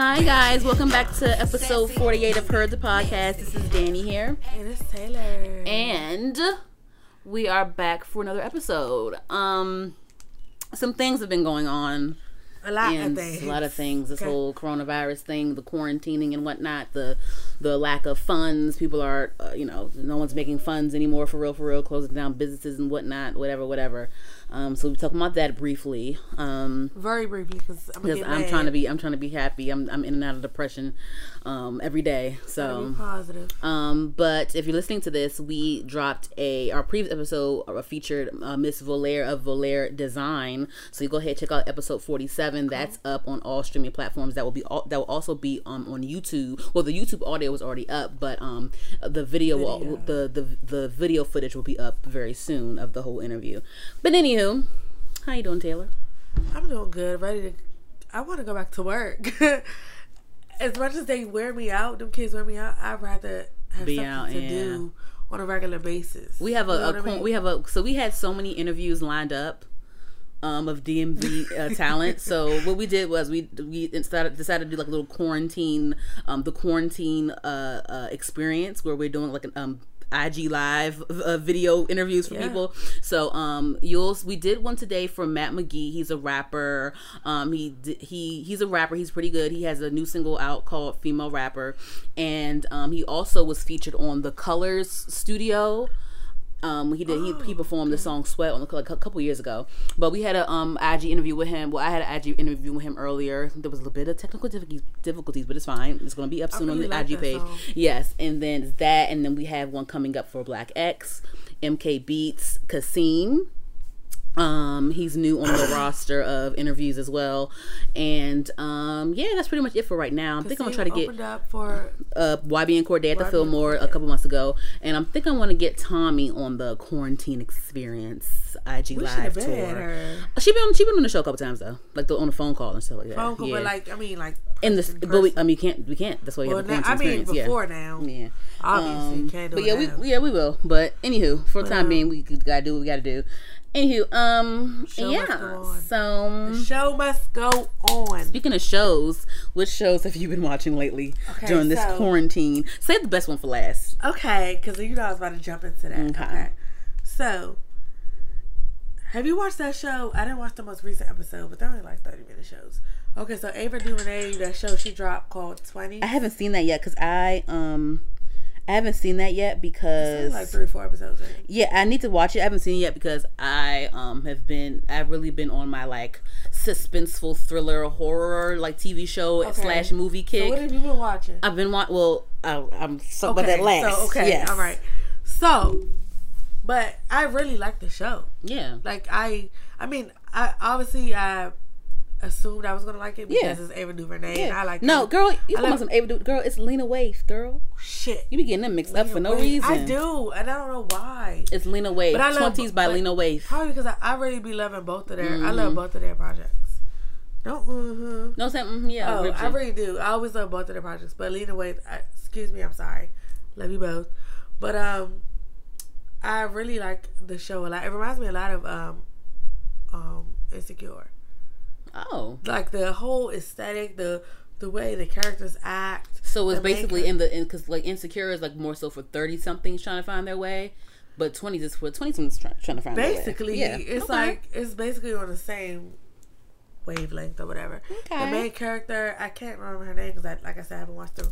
Hi guys, welcome back to episode 48 of Heard the Podcast. This is Danny here. And it's Taylor. And we are back for another episode. Um some things have been going on. A lot of things. A lot of things. This Okay. whole coronavirus thing, the quarantining and whatnot, the the lack of funds. People are, uh, you know, no one's making funds anymore for real, for real, closing down businesses and whatnot, whatever, whatever. Um, so we talking about that briefly. Um, Very briefly, because I'm, I'm trying to be I'm trying to be happy. I'm I'm in and out of depression um, every day. So positive. um, but if you're listening to this, we dropped a our previous episode uh, featured uh, Miss Volaire of Volaire Design. So you go ahead check out episode 47. That's up on all streaming platforms. That will be all, that will also be um, on YouTube. Well, the YouTube audio was already up, but um, the video, will the the the video footage will be up very soon of the whole interview. But anywho, how you doing, Taylor? I'm doing good. Ready to. I want to go back to work. as much as they wear me out, them kids wear me out. I'd rather have Be something out, to yeah. do on a regular basis. We have a, You know a I mean? we have a so we had so many interviews lined up um of DMV uh, talent. So what we did was we we instead decided to do like a little quarantine um the quarantine uh, uh experience where we're doing like an um IG live uh, video interviews for Yeah. people. So um you'll we did one today for Matt McGee. He's a rapper. Um he he he's a rapper. He's pretty good. He has a new single out called Female Rapper and um he also was featured on the Colors Studio um he did he, he performed the song sweat on the like a couple years ago. But we had a um ig interview with him. Well i had an ig interview with him earlier. There was a little bit of technical difficulties but it's fine. It's going to be up soon really on the like ig page. song. yes and then that and then we have one coming up for black x mk beats kasim um he's new on the roster of interviews as well and um yeah that's pretty much it for right now i think i'm gonna try to get up for. uh, YBN Cordae at the Fillmore a couple months ago, and I'm think I want to get Tommy on the quarantine experience IG We live tour. her. She been she been on the show a couple times though, like the, on the phone call and stuff like that. Phone call, yeah. but like I mean, like in the person- but we I mean can't we can't that's why you well, have the now, quarantine I mean experience. before now. yeah, yeah. Obviously, Um, can't do but yeah, now. we yeah we will. But anywho, for the time um, being, we gotta do what we gotta do. Anywho, um, Show yeah. So The show must go on. Speaking of shows, which shows have you been watching lately Okay, during this so- quarantine? Save the best one for last. Okay, because you know I was about to jump into that. Okay. Okay. So, have you watched that show? I didn't watch the most recent episode, but they're only like 30 minute shows. Okay, so Ava DuVernay, that show she dropped called 20. I haven't seen that yet because I um I haven't seen that yet because like three, four episodes in. yeah I need to watch it. I haven't seen it yet because I um have been I've really been on my like suspenseful thriller horror like TV show Okay. slash movie So, kick. what have you been watching? I've been watching. well I, I'm so but that last. So, okay, yes. all right. So, but I really like the show. Yeah. Like, I, I mean, I obviously, I assumed I was going to like it because Yeah. it's Ava DuVernay and Yeah. I like no, it. girl, you I talking about some Ava? Du- Girl, it's Lena Waithe, girl. Shit. You be getting them mixed up for no reason. I do, and I don't know why. It's Lena Waithe. But I love- Twenties by Lena Waithe. Probably because I, I really be loving both of their. I Mm-hmm. love both of their projects. Don't. Mm-hmm. No, saying mm, yeah. Oh, I really do. I always love both of their projects. But Lena Waithe, I, excuse me, I'm sorry. Love you both. But um, I really like the show a lot. It reminds me a lot of um, um, Insecure. Oh, Like the whole aesthetic, the the way the characters act. so it's basically char- in the because like insecure is like more so for thirty somethings trying to find their way, but twenties is for twenty somethings trying, trying to find basically their way. Yeah. it's Okay. like it's basically on the same wavelength or whatever. Okay. The main character, I can't remember her name because, I, like I said, I haven't watched the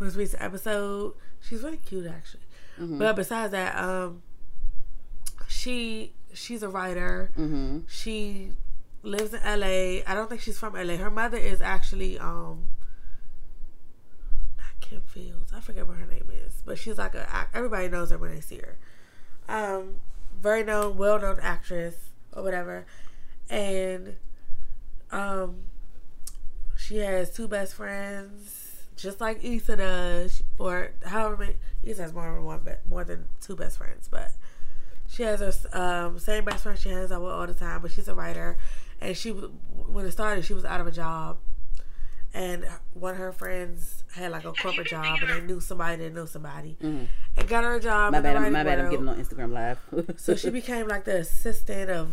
most recent episode. She's really cute, actually. Mm-hmm. But besides that, um, she she's a writer. mm-hmm. She lives in LA. I don't think she's from LA. Her mother is actually um not Kim Fields. I forget what her name is, but she's like a everybody knows her when they see her. Um, very known, well known actress or whatever, and um, she has two best friends, just like Issa does, or however many. Issa has more than one, be- more than two best friends, but she has her um, same best friend she hangs out with all the time, but she's a writer. And she, when it started, she was out of a job, and one of her friends had like a corporate job, and they knew somebody that knew somebody, mm-hmm. and got her a job. My bad. I'm, my bad. I'm getting on Instagram live. So she became like the assistant of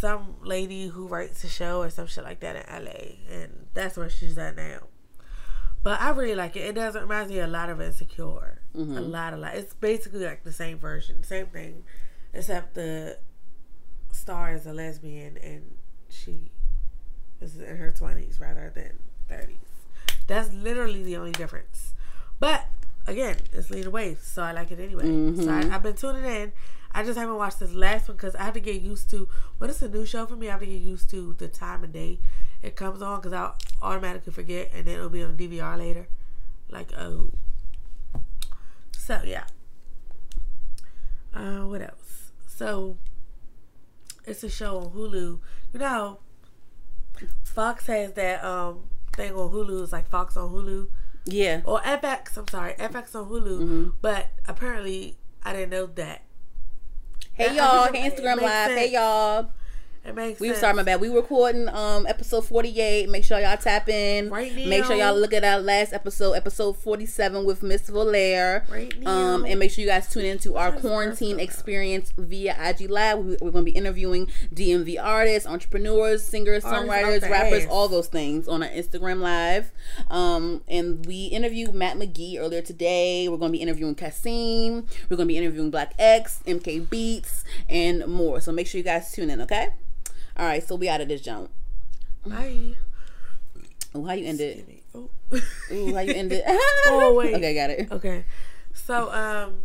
some lady who writes a show or some shit like that in LA, and that's where she's at now. But I really like it. It does it reminds me a lot of Insecure. Mm-hmm. A lot, a lot. It's basically like the same version, same thing, except the star is a lesbian and she is in her twenties rather than thirties. That's literally the only difference. But again, it's Lena Waithe, so I like it anyway. So I, I've been tuning in. I just haven't watched this last one because I have to get used to. When it's a new show for me, I have to get used to the time of day it comes on because I'll automatically forget, and then it'll be on the DVR later. Like oh, so yeah. Uh, what else? So it's a show on Hulu. You know, Fox has that um thing on Hulu. It's like Fox on Hulu Yeah. or FX. I'm sorry, FX on Hulu. Mm-hmm. But apparently, I didn't know that. Hey y'all, hey Instagram live. Hey y'all. It makes We were sense. sorry, my bad. We recording um episode forty eight. Make sure y'all tap in. Right now. Make sure y'all look at our last episode, episode forty seven with Miss Valaire. Right now. Um, and make sure you guys tune into our quarantine experience via IG Live. We- We're going to be interviewing DMV artists, entrepreneurs, singers, songwriters, rappers, all those things on our Instagram Live. Um, and we interviewed Matt McGee earlier today. We're going to be interviewing Kasim. We're going to be interviewing Black X, MK Beats, and more. So make sure you guys tune in, okay? All right, so we out of this jump. Bye. Oh, how you end it? Oh. Ooh, how you end it? Oh, wait. Okay, got it. Okay. So um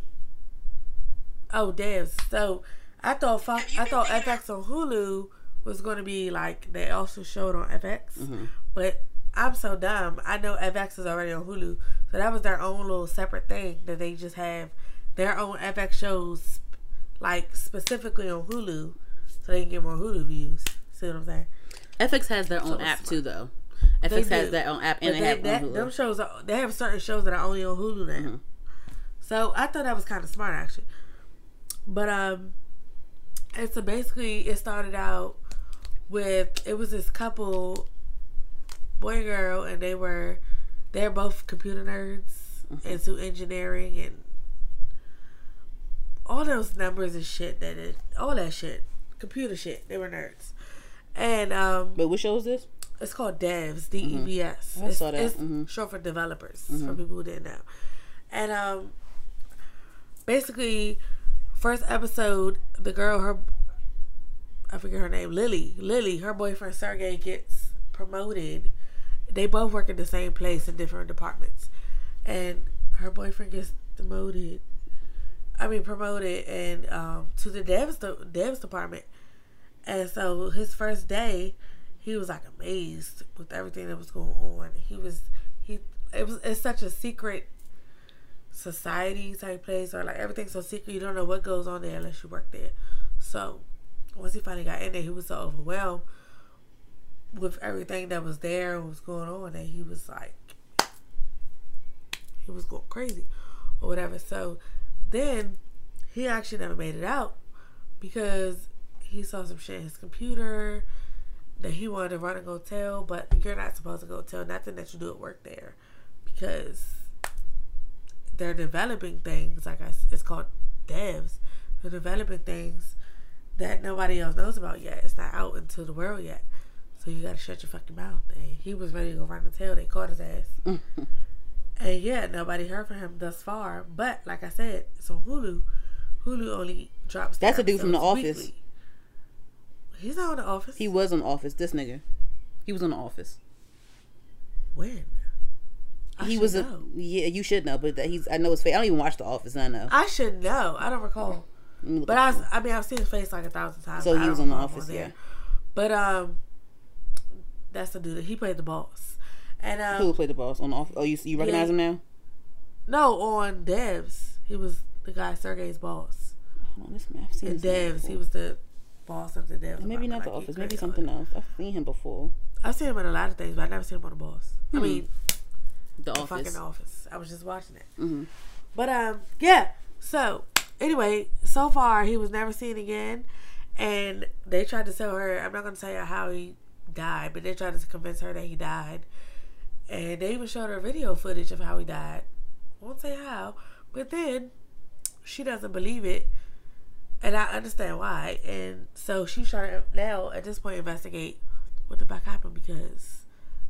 oh damn. So I thought Fox, I thought FX on Hulu was gonna be like they also showed on FX. Mm-hmm. But I'm so dumb. I know FX is already on Hulu. So that was their own little separate thing that they just have their own FX shows like specifically on Hulu so they can get more Hulu views. See what I'm saying? FX has their own So app smart. too, though. They FX has do. their own app and But they they, have that, Hulu. them shows are, they have certain shows that are only on Hulu now. Mm-hmm. So I thought that was kind of smart actually. But um, and so basically it started out with it was this couple, boy and girl, and they were they're both computer nerds Mm-hmm. into engineering and all those numbers and shit that it all that shit computer shit they were nerds and um But what show is this? it's called Devs, D E V S. I It's, saw that. it's Mhm. short for developers for people who didn't know. And um, basically, first episode, the girl, her, I forget her name, Lily. Lily, her boyfriend Sergey gets promoted. They both work in the same place in different departments, and her boyfriend gets demoted. I mean, promoted and um, to the devs the devs department. And so his first day, he was like amazed with everything that was going on. He was he it was it's such a secret society type place or like everything's so secret you don't know what goes on there unless you work there. So once he finally got in there, he was so overwhelmed with everything that was there and was going on that he was like he was going crazy or whatever. So then he actually never made it out because he saw some shit in his computer that he wanted to run and go tell, but you're not supposed to go tell nothing that you do at work there because they're developing things like I, it's called devs. They're developing things that nobody else knows about yet. It's not out into the world yet. So you gotta shut your fucking mouth. And he was ready to go run and tell. They caught his ass. And yeah, nobody heard from him thus far. But like I said, it's on Hulu. Hulu only drops. That's a dude from The episodes Office. He's not on The Office. He was on Office. This nigga, he was on the Office. when? I he was a know. yeah. You should know, but that he's. I know his face. I don't even watch The Office. I know. I should know. I don't recall. Let me look But. I, was, I mean, I've seen his face like a thousand times. So he was on The Office, yeah. But um, that's the dude. He played the boss. And um, Who played the boss on the Office? Oh, you you recognize Yeah. him now? no, on Devs, he was the guy Sergey's boss. Hold on, this man. I've seen man Devs, he was the boss of the Devs. Maybe not the Office. Maybe something else. I've seen him before. I've seen him in a lot of things, but I've never seen him on the boss. I Hmm. mean, The the Office. fucking Office. I was just watching it. Mhm. But um, yeah. So anyway, so far he was never seen again, and they tried to tell her. I'm not gonna tell you how he died, but they tried to convince her that he died, and they even showed her video footage of how he died. Won't say how, but then she doesn't believe it, and I understand why. And so she's trying to now at this point investigate what the fuck happened because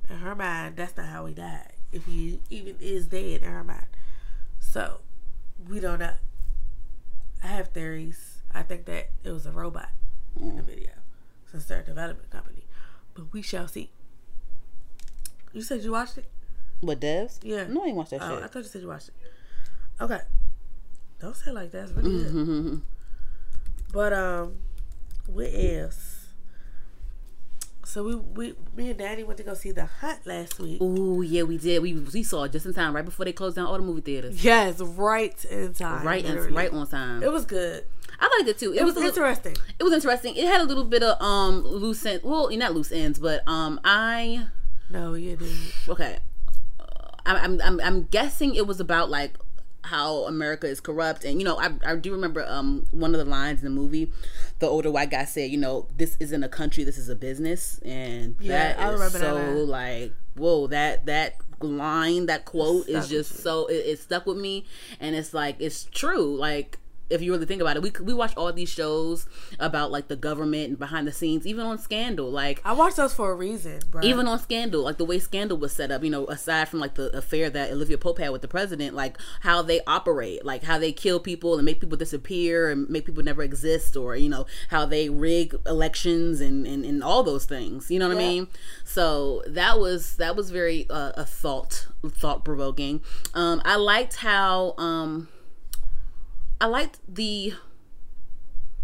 in her mind that's not how he died. if he even is dead in her mind. So we don't know. I have theories. I think that it was a robot in the mm. video since they're a development company, but we shall see. You said you watched it? What devs? Yeah. No, I ain't watched that Oh, I thought you said you watched it. Okay. Don't say it like that. It's really good. But um, what else? So we we me and Daddy went to go see The Hunt last week. Ooh, yeah, we did. We we saw it just in time, right before they closed down all the movie theaters. Yes, right in time. Right, in, right on time. It was good. I liked it too. It, It, was, was, a little, interesting. it was interesting. It had a little bit of um loose ends. Well, not loose ends, but um I No, you did. okay. Uh, I'm I'm I'm guessing it was about like how America is corrupt, and you know I I do remember um one of the lines in the movie, the older white guy said, you know, this isn't a country, this is a business, and Yeah, that I is remember that so like whoa that that line that quote is just so it, it stuck with me, and it's like it's true. Like. If you really think about it, we we watch all these shows about like the government and behind the scenes, even on Scandal. Like I watched those for a reason, bro. even on Scandal, like the way Scandal was set up, you know, aside from like the affair that Olivia Pope had with the president, like how they operate, like how they kill people and make people disappear and make people never exist, or you know how they rig elections and and, and all those things. You know what I mean? So that was that was very uh, a thought thought provoking. Um, I liked how um, I liked the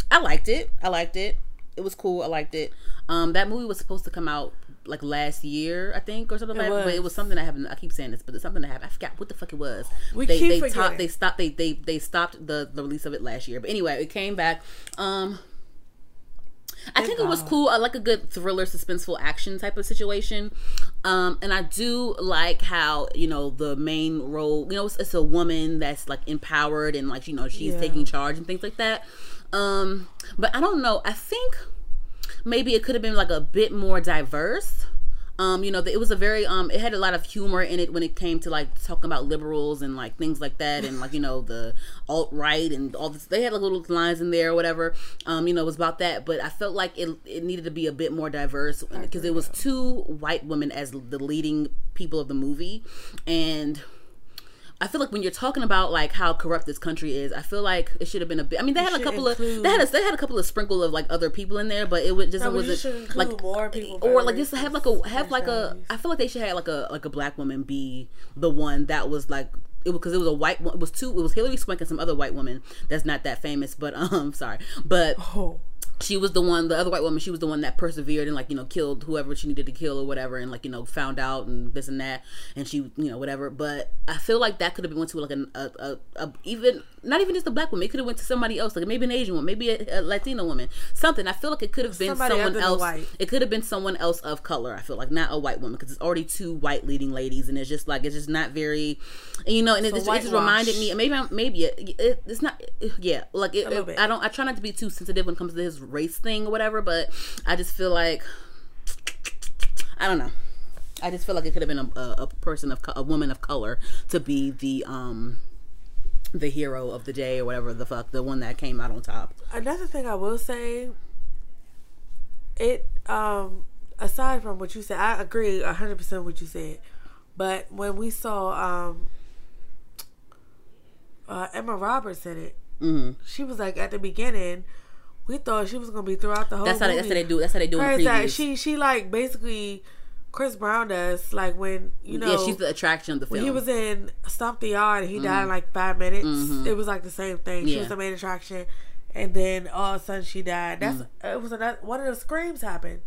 I liked it. I liked it. It was cool. I liked it. Um, that movie was supposed to come out like last year, I think, or something like that. But it was. something that happened. I keep saying this, but it's something that happened. I forgot what the fuck it was. We they keep they forgetting. they stopped they they they stopped the the release of it last year. But anyway, it came back. Um, I think it was cool. I like a good thriller, suspenseful action type of situation. Um, and I do like how, you know, the main role, you know, it's, it's a woman that's like empowered and like, you know, she's Yeah. taking charge and things like that. Um, but I don't know. I think maybe it could have been like a bit more diverse. Um, you know, it was a very um, it had a lot of humor in it when it came to like talking about liberals and like things like that, and like you know the alt right and all this. They had like little lines in there or whatever. Um, you know, it was about that, but I felt like it it needed to be a bit more diverse because it was two white women as the leading people of the movie, and. I feel like when you're talking about like how corrupt this country is, I feel like it should have been a bit. I mean, they had a couple include- of they had a, they had a couple of sprinkle of like other people in there, but it was just it wasn't like more people or like just have like a have like a. I feel like they should have like a like a black woman be the one that was like it because it was a white one. It was two. It was Hilary Swank and some other white woman that's not that famous, but um, sorry, but Oh, she was the one the other white woman she was the one that persevered and like you know killed whoever she needed to kill or whatever and like you know found out and this and that. And she you know whatever. But i feel like that could have been went to like an, a, a, a even not even just a black woman. It could have went to somebody else like maybe an asian woman maybe a, a latino woman. Something. I feel like it could have been Somebody someone else. white. it could have been someone else of color i feel like not a white woman because it's already two white leading ladies and it's just like it's just not very you know and it, just, it just reminded me maybe I'm, maybe it, it, it's not yeah like it, i don't i try not to be too sensitive when it comes to his race thing or whatever but i just feel like i don't know. I just feel like it could have been a, a, a person of co- a woman of color to be the um the hero of the day or whatever the fuck the one that came out on top another thing I will say, it um aside from what you said, I agree hundred percent what you said. But when we saw um uh, Emma Roberts in it, hmm she was like at the beginning. We thought she was gonna be throughout the whole. that's how they, movie. that's how they do that's how they do in the that she she like basically Chris Brown does like when you know yeah she's the attraction of the film he was in Stomp the Yard and he died in like five minutes. Mhm. It was like the same thing. She was the main attraction, and then all of a sudden she died. That's Mm. it was another, one of the screams happened.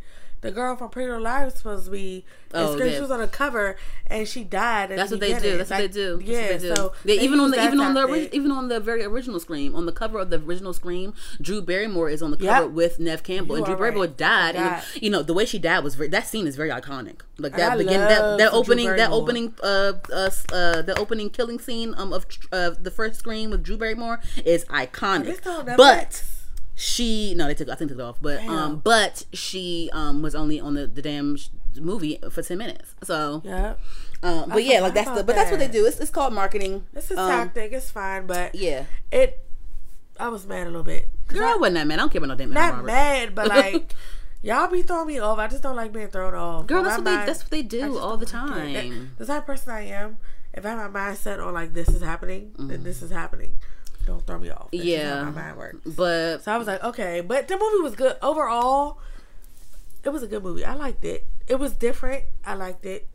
The girl from Pretty Little Liars was supposed to be. Oh, yeah. She was on the cover and she died. That's the what they do. beginning. That's what they do. That's Yeah, what they do. so They- they even on the even on the ori- even on the very original Scream, on the cover of the original Scream, Drew Barrymore is on the cover Yep. with Nev Campbell, You and Drew Barrymore right. died. And you know the way she died was very, that scene is very iconic. Like that I begin that that opening that opening uh uh uh the opening killing scene um of uh, the first Scream with Drew Barrymore is iconic. But she no they took I think they took it off but Damn. um but she um was only on the the damn sh- movie for 10 minutes so yeah, um, but yeah, like that's the but that's what they do. It's, it's called marketing. it's a Um, tactic. It's fine, but Yeah, it. I was mad a little bit girl, I I- wasn't that mad. I don't care about no damn not Roberts. mad, but like, Y'all be throwing me off. I just don't like being thrown off. Girl, that's what they that's what they do all the don't like time. That- The type person I am, if I have my mindset on like this is happening, then this is happening. Don't throw me off. That's Yeah. my mind works. But So I was like, okay, but the movie was good overall. It was a good movie. I liked it. It was different. I liked it.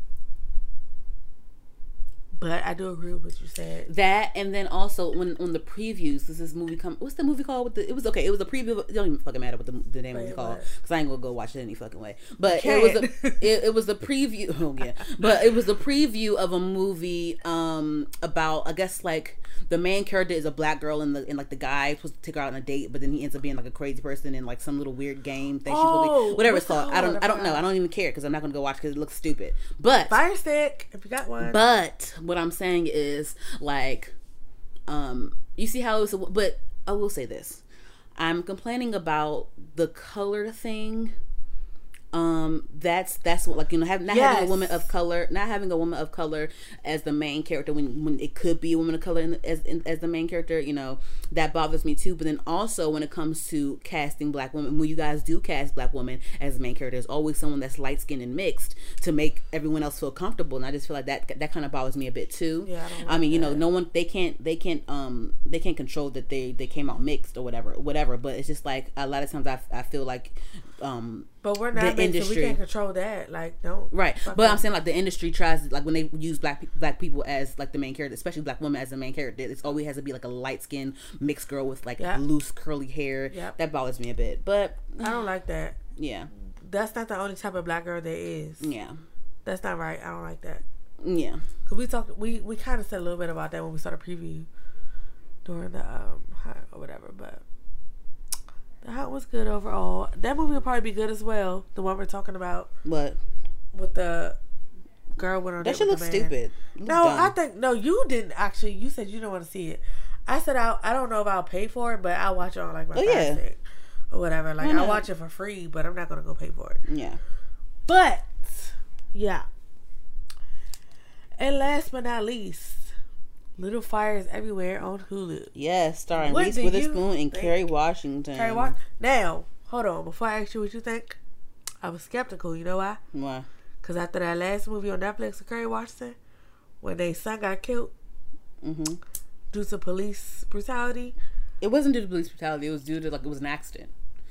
But I do agree with what you said. that and then also when on the previews, this is movie come. What's the movie called? With the it was okay. It was a preview. It don't even fucking matter what the, the name of Wait, it called because I ain't gonna go watch it any fucking way. But it was a it, it was the preview. Oh yeah, but it was a preview of a movie um about I guess like the main character is a black girl and the and like the guy supposed to take her out on a date, but then he ends up being like a crazy person in like some little weird game thing. Oh, whatever it's called. I don't? I don't know. I don't even care because I'm not gonna go watch because it looks stupid. But Fire stick, if you got one. but what I'm saying is like, um, you see how it's. But I will say this: I'm complaining about the color thing. Um, that's that's what like you know have, not having a woman of color, not having a woman of color as the main character when when it could be a woman of color in the, as in, as the main character. You know that bothers me too. But then also when it comes to casting black women, when you guys do cast black women as the main character, there's always someone that's light skinned and mixed to make everyone else feel comfortable. And I just feel like that that kind of bothers me a bit too. Yeah, I I mean, you know, no one they can't they can't um they can't control that they they came out mixed or whatever whatever. But it's just like a lot of times I I feel like um but we're not the mixed, so industry. we can't control that. Like, don't. Right, but I'm saying like the industry tries like when they use black black people as like the main character, especially black women as the main character. It's always has to be like a light skinned mixed girl with like Yeah. loose curly hair. Yep. That bothers me a bit, but I don't like that. yeah, That's not the only type of black girl there is. yeah, That's not right. I don't like that. yeah. Cause we talked, we we kind of said a little bit about that when we started preview during the um hunt or whatever. But the hunt was good overall. That movie will probably be good as well. The one we're talking about But with the girl went on that should shit with looks the man. stupid. No, dumb. I think no. You didn't actually. You said you didn't want to see it. I said I I don't know if I'll pay for it, but I'll watch it on like my Oh, yeah. Or whatever. Like I watch it for free, but I'm not gonna go pay for it. yeah. But yeah. And last but not least, Little Fires Everywhere on Hulu. Yes, starring What Reese Witherspoon and? Kerry Washington. Kerry Watch. Now, hold on. Before I ask you what you think, I was skeptical. You know why? Why? Because after that last movie on Netflix with Kerry Washington, when they son got killed hmm due to police brutality. It wasn't due to police brutality. It was due to like it was an accident.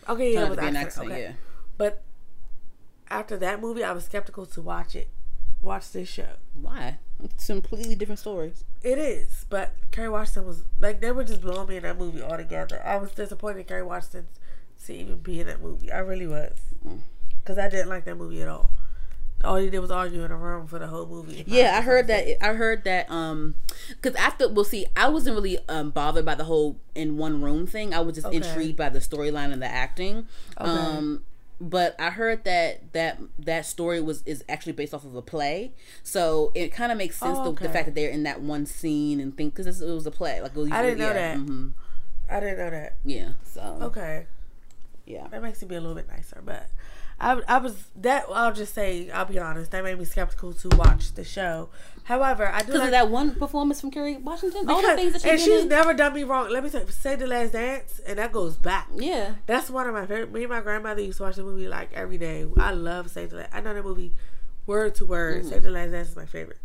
Okay, yeah, Turned it was be an accident. accident. Okay. But after that movie, I was skeptical to watch it. Watch this show. Why? It's completely different stories. It is, but Kerry Washington was like they were just blowing me in that movie altogether. I was disappointed Kerry Washington to even be in that movie. I really was, Mm. because I didn't like that movie at all. All he did was argue in a room for the whole movie. Yeah, I heard that. I heard that. Um, because after we'll see, I wasn't really um bothered by the whole in one room thing. I was just Okay. intrigued by the storyline and the acting. Okay. Um, but I heard that that that story was is actually based off of a play, so it kind of makes sense Oh, the, the fact that they're in that one scene and think because it was a play. Like was I didn't know yeah, that. mhm, I didn't know that. yeah. So Okay, yeah. that makes it be a little bit nicer, but. I, I was that I'll just say I'll be honest that made me skeptical to watch the show. However, I do Because like of that one performance from Kerry Washington, all the things that and she's in. never done me wrong. Let me say, say the last dance, and that goes back. yeah, That's one of my favorite. Me and my grandmother used to watch the movie like every day. I love Save the Last. I know that movie word to word. Mm-hmm. Save the Last Dance is my favorite.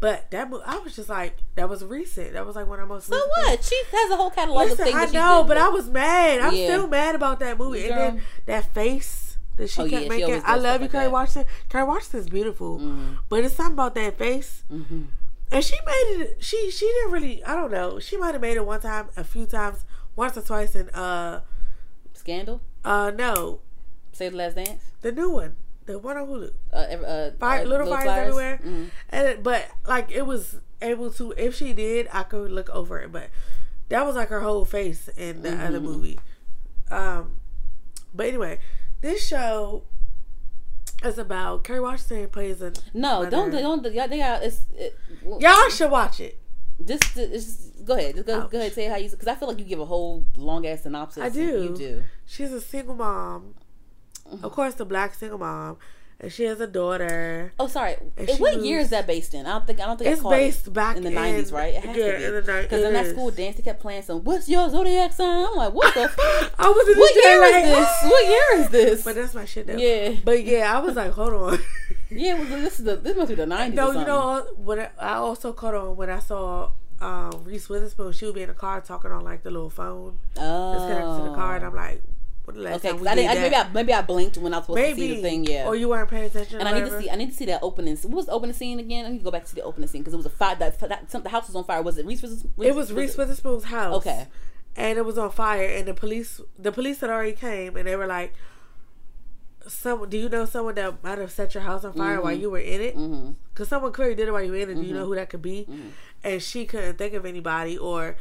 But that I was just like, that was recent. That was like one of the most. So what? She has a whole catalog Things. of things. I she know, but I was mad. I'm Yeah. still mad about that movie. And then that face that she Oh, kept yeah, she making. always I love you, like Kerry that. Washington. Kerry Washington's beautiful, but it's something about that face. hmm And she made it. She she didn't really. I don't know. She might have made it one time, a few times, once or twice in uh Scandal, uh no Save the Last Dance, the new one, the one on Hulu. uh, uh, Fire, uh, little, fires, everywhere. Mhm. And it, but like it was able to. If she did, I could look over it. But that was like her whole face in the other Mhm. movie. Um, but anyway, this show is about Kerry Washington plays a. No, mother. don't don't got they got it's it, well, Y'all should watch it. Just, just go ahead, just go, Ouch. go ahead, say how you because I feel like you give a whole long ass synopsis. I do. You do. She's a single mom. Mm-hmm. Of course, the black single mom. And she has a daughter. Oh, sorry. What moves- year is that based in? I don't think I don't think It's caught it based back in the nineties, right? It has yeah, to be in the ni- because in that school dance they kept playing some. What's your zodiac sign? I'm like, what the? f- I was in what the year like, is this? What year is this? But that's my shit though. Yeah. But yeah, I was like, hold on. yeah, well, this is the this must be the nineties. no, you know what? I- I also caught on when I saw um, Reese Witherspoon. She would be in the car talking on like the little phone oh. that's connected to the car, and I'm like, what the last Okay, time we I did didn't. I, that? maybe I maybe I blinked when I was supposed to see the thing. Yeah. Or you weren't paying attention. and I need to see. I need to see that opening. What was the opening scene again? I need to go back to the opening scene because it was a fire. That, that some, the house was on fire. Was it Reese? It was Reese Witherspoon's house. Okay. And it was on fire, and the police, the police had already came, and they were like, "Some, do you know someone that might have set your house on fire while mm-hmm. you were in it? Mm-hmm. Because someone clearly did it while you were in it. Do you know mm-hmm. who that could be?" Mm-hmm. And she couldn't think of anybody, or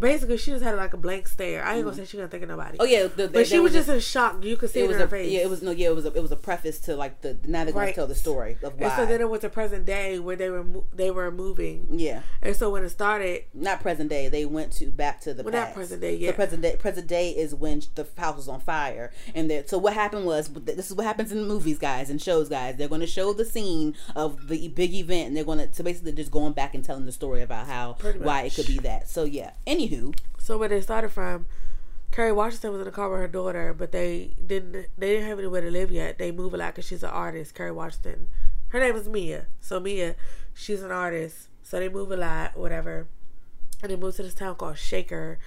basically, she just had like a blank stare. I ain't gonna mm-hmm. say she couldn't think of nobody. Oh yeah, the, but she was just in shock. You could see It was in her a face. yeah. It was no yeah. It was a, it was a preface to like the now they're going Right. to tell the story of why. And so then it was the present day where they were they were moving, yeah, and so when it started, not present day. They went to back to the Well, past. present day, So yeah. present day. Present day is when the house was on fire, and there. So what happened was this is what happens in movies, guys, and shows, guys. They're going to show the scene of the big event, and they're going to so basically just going back and telling the story about how Pretty why it could be that. So yeah. Anywho, So where they started from, Kerry Washington was in the car with her daughter, but they didn't they didn't have anywhere to live yet. They moved a lot because she's an artist. Kerry Washington, her name is Mia. So Mia, she's an artist. So they move a lot, whatever, and they moved to this town called Shaker,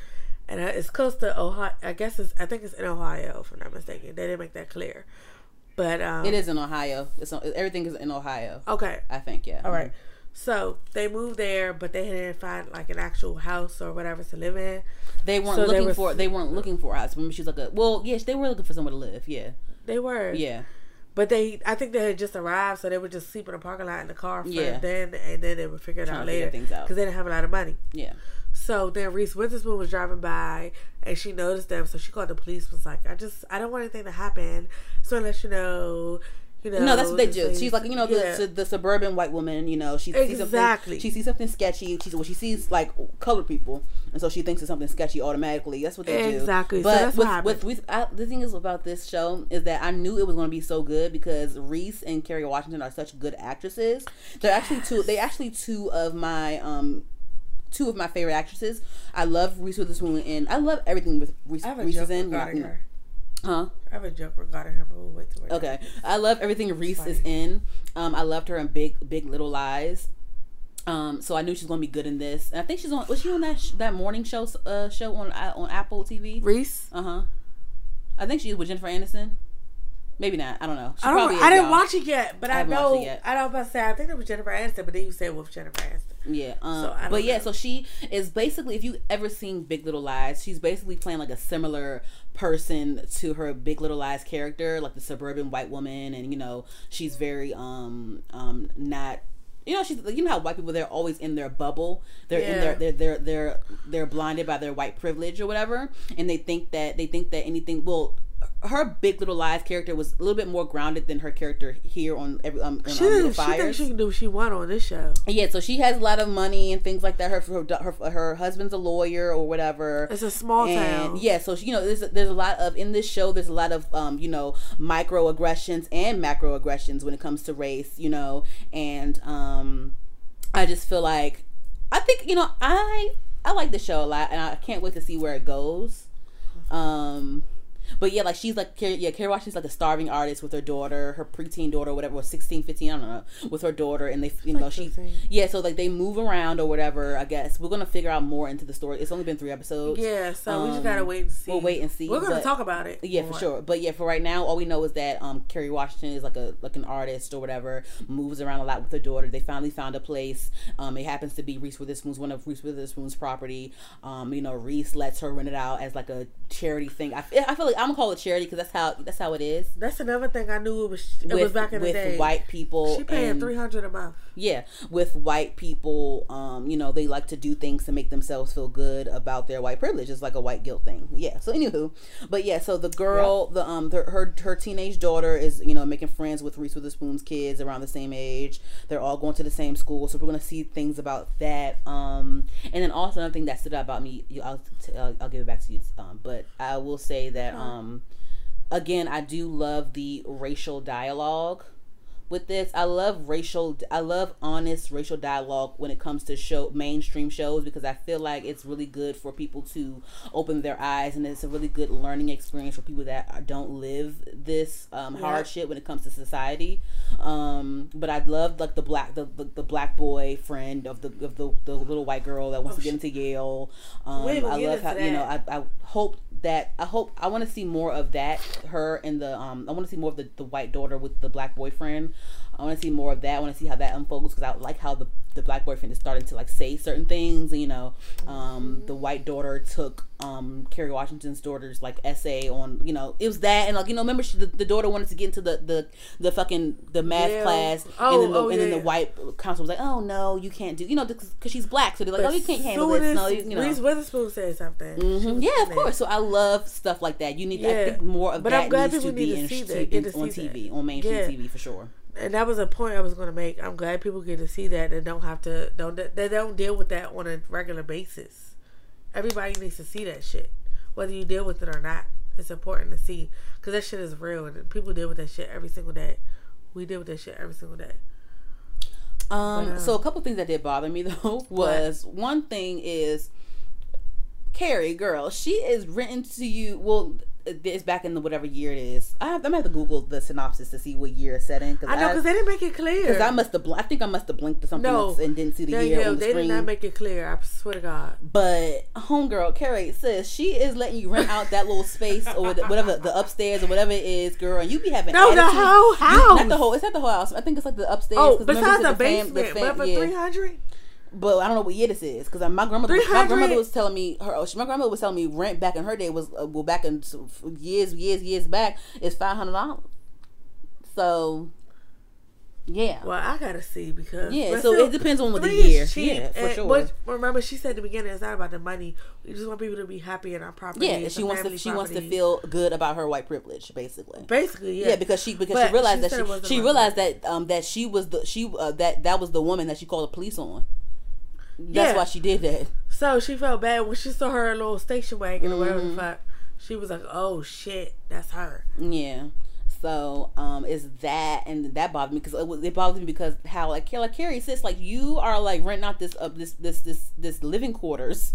and uh, it's close to Ohio. I guess it's I think it's in Ohio, if I'm not mistaken. They didn't make that clear, but um, it is in Ohio. It's everything is in Ohio. okay. I think yeah. All right. So they moved there, but they didn't find like an actual house or whatever to live in. They weren't So they looking were- for. They weren't looking for us. Remember, she's like a. Well, yes, they were looking for somewhere to live. Yeah, They were. yeah. But they, I think they had just arrived, so they would just sleep in the parking lot in the car for Yeah. then, and then they would figure it Trying out later because they didn't have a lot of money. Yeah. So then Reese Witherspoon was driving by, and she noticed them, so she called the police. Was like, I just, I don't want anything to happen, so I let you know, you know. No, that's what they do. thing- She's like, you know, Yeah. the, the suburban white woman. You know, she sees Exactly. something. She sees something sketchy. She well, she sees like colored people, and so she thinks it's something sketchy automatically. That's what they do. Exactly. So But that's what with, happened. with, with I, the thing is about this show is that I knew it was going to be so good because Reese and Kerry Washington are such good actresses. They're actually two. They actually two of my um. Two of my favorite actresses. I love Reese Witherspoon, and I love everything with Reese. I have a Reese joke is in. regarding her. Huh? I have a joke regarding her, but we'll wait till. Okay, I love everything Reese is in. Um, I loved her in Big Big Little Lies. Um, so I knew she's gonna be good in this, and I think she's on. Was she on that sh- that morning show uh show on on Apple TV? Reese. Uh huh. I think she's with Jennifer Aniston. Maybe not. I don't know. She I don't. I didn't y'all. watch it yet, but I I, know. yet. I don't about to say. I think it was Jennifer Aniston, but then you said with Jennifer Aniston. Yeah. Um, So, but yeah, know. so she is basically, if you ever seen Big Little Lies, she's basically playing like a similar person to her Big Little Lies character, like the suburban white woman, and you know, she's very um um not. You know, she's you know how white people they're always in their bubble. They're in their they're they're they're they're blinded by their white privilege or whatever, and they think that they think that anything well. Her Big Little Lies character was a little bit more grounded than her character here on every um, on, She, um, Little she thinks she can do what she want on this show. Yeah, so she has a lot of money and things like that. Her her her, her husband's a lawyer or whatever. It's a small and town. yeah, so she, you know, there's there's a lot of in this show. There's a lot of um, you know, microaggressions and macroaggressions when it comes to race. You know, and um, I just feel like I think you know I I like the show a lot, and I can't wait to see where it goes. Um, but yeah, like she's like, Kerry- yeah, Kerry Washington's like a starving artist with her daughter, her preteen daughter, whatever, was 16, 15, I don't know, with her daughter, and they, you know, like she, yeah, so like they move around or whatever. I guess we're gonna figure out more into the story. It's only been three episodes. Yeah, so we just Um, gotta wait and see. we'll wait and see, We're gonna talk about it. Yeah, for sure. But yeah, for right now, all we know is that um Kerry Washington is like a like an artist or whatever, moves around a lot with her daughter. They finally found a place. Um, it happens to be Reese Witherspoon's one of Reese Witherspoon's property. Um, you know, Reese lets her rent it out as like a charity thing. I, I feel like I'm gonna call it charity because that's how that's how it is. That's another thing I knew it was. It with, was back in the with day. white people. She paying three hundred a month. yeah, with white people, um, you know, they like to do things to make themselves feel good about their white privilege. It's like a white guilt thing. Yeah. So anywho, but yeah, so the girl, the um, the, her her teenage daughter is you know making friends with Reese Witherspoon's kids around the same age. They're all going to the same school, so we're gonna see things about that. Um, and then also another thing that stood out about me, you, I'll t- I'll, I'll give it back to you. Um, but I will say that um, again, I do love the racial dialogue with this. I love racial. I love honest racial dialogue when it comes to show mainstream shows because I feel like it's really good for people to open their eyes and it's a really good learning experience for people that don't live this um, yeah. hardship when it comes to society. Um, but I love like the black the, the, the, black boy friend of the of the, the little white girl that wants oh, to get into Yale. Um, I love how you know I, I hope that I hope I want to see more of that her and the um I want to see more of the, the white daughter with the black boyfriend I want to see more of that. I want to see how that unfolds because I like how the, the black boyfriend is starting to like say certain things. You know, um, mm-hmm. the white daughter took um, Kerry Washington's daughter's like essay on you know it was that and like you know remember she, the, the daughter wanted to get into the the, the fucking the math yeah. class oh, and then the, oh, and then the white counsel was like oh no you can't do you know because she's black so they're like but oh you can't handle this no you, you know Reese Witherspoon said something mm-hmm. yeah of course so I love stuff like that you need yeah. I think more of but that I'm glad needs to be in, to, in, on TV on mainstream yeah. TV for sure and that was a point I was going to make. I'm glad people get to see that and don't have to don't they don't deal with that on a regular basis. Everybody needs to see that shit, whether you deal with it or not. It's important to see because that shit is real and people deal with that shit every single day. We deal with that shit every single day. Um, but, um so a couple things that did bother me though was what? one thing is Carrie, girl, she is written to you. Well, it's back in the whatever year it is. I have, I'm gonna have to Google the synopsis to see what year it's set in. Cause I know because they didn't make it clear. Because I must have, bl- I think I must have blinked to something no, else and didn't see the year on the they screen. did not make it clear. I swear to God. But homegirl Carrie says she is letting you rent out that little space or whatever the upstairs or whatever it is, girl, and you be having no attitude. the whole house. You, not the whole. It's not the whole house. I think it's like the upstairs. Oh, besides the, the basement, fam, the fam, but for three hundred but I don't know what year this is because my grandmother, my grandmother was telling me her, oh, my grandmother was telling me rent back in her day was uh, well back in years, years, years back is five hundred dollars. So, yeah. Well, I gotta see because yeah. So still, it depends on what the year. Yeah, for and, sure. But remember, she said at the beginning, it's not about the money. We just want people to be happy in our property. Yeah, she wants to. She property. wants to feel good about her white privilege, basically. Basically, yeah. Yeah, because she because but she realized she that she, she realized that um that she was the she uh, that that was the woman that she called the police on. That's yeah. why she did that. So she felt bad when she saw her little station wagon mm-hmm. or whatever the mm-hmm. fuck. She was like, "Oh shit, that's her." Yeah. So um, is that and that bothered me because it, it bothered me because how like like Carrie says like you are like renting out this uh, this this this this living quarters,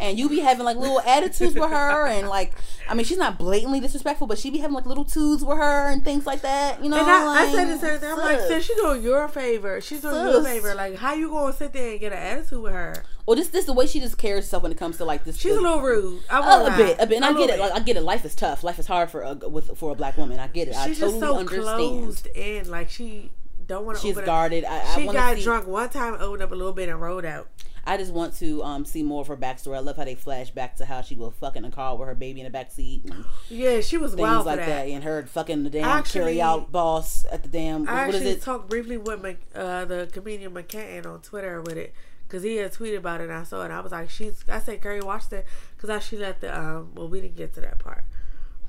and you be having like little attitudes with her and like I mean she's not blatantly disrespectful but she be having like little twos with her and things like that you know. And I, like, I said the same thing. I'm like, sis, she's doing your favor. She's doing sis. you a favor. Like how you gonna sit there and get an attitude with her? Well, this this the way she just carries herself when it comes to like this. She's a little rude. I a, a bit, a bit. And I get it. Like I get it. Life is tough. Life is hard for a with for a black woman. I get it. She's I totally just so understand. closed in. Like she don't want to. She's guarded. I, she I got see, drunk one time, opened up a little bit, and rode out. I just want to um, see more of her backstory. I love how they flash back to how she was fucking a car with her baby in the back seat. yeah, she was wild like that. that. And her fucking the damn actually, carry out boss at the damn. I what actually is it? talked briefly with my, uh, the comedian McCann on Twitter with it because he had tweeted about it and I saw it. I was like, she's. I said, Kerry, watch that because I she let the. Um, well, we didn't get to that part,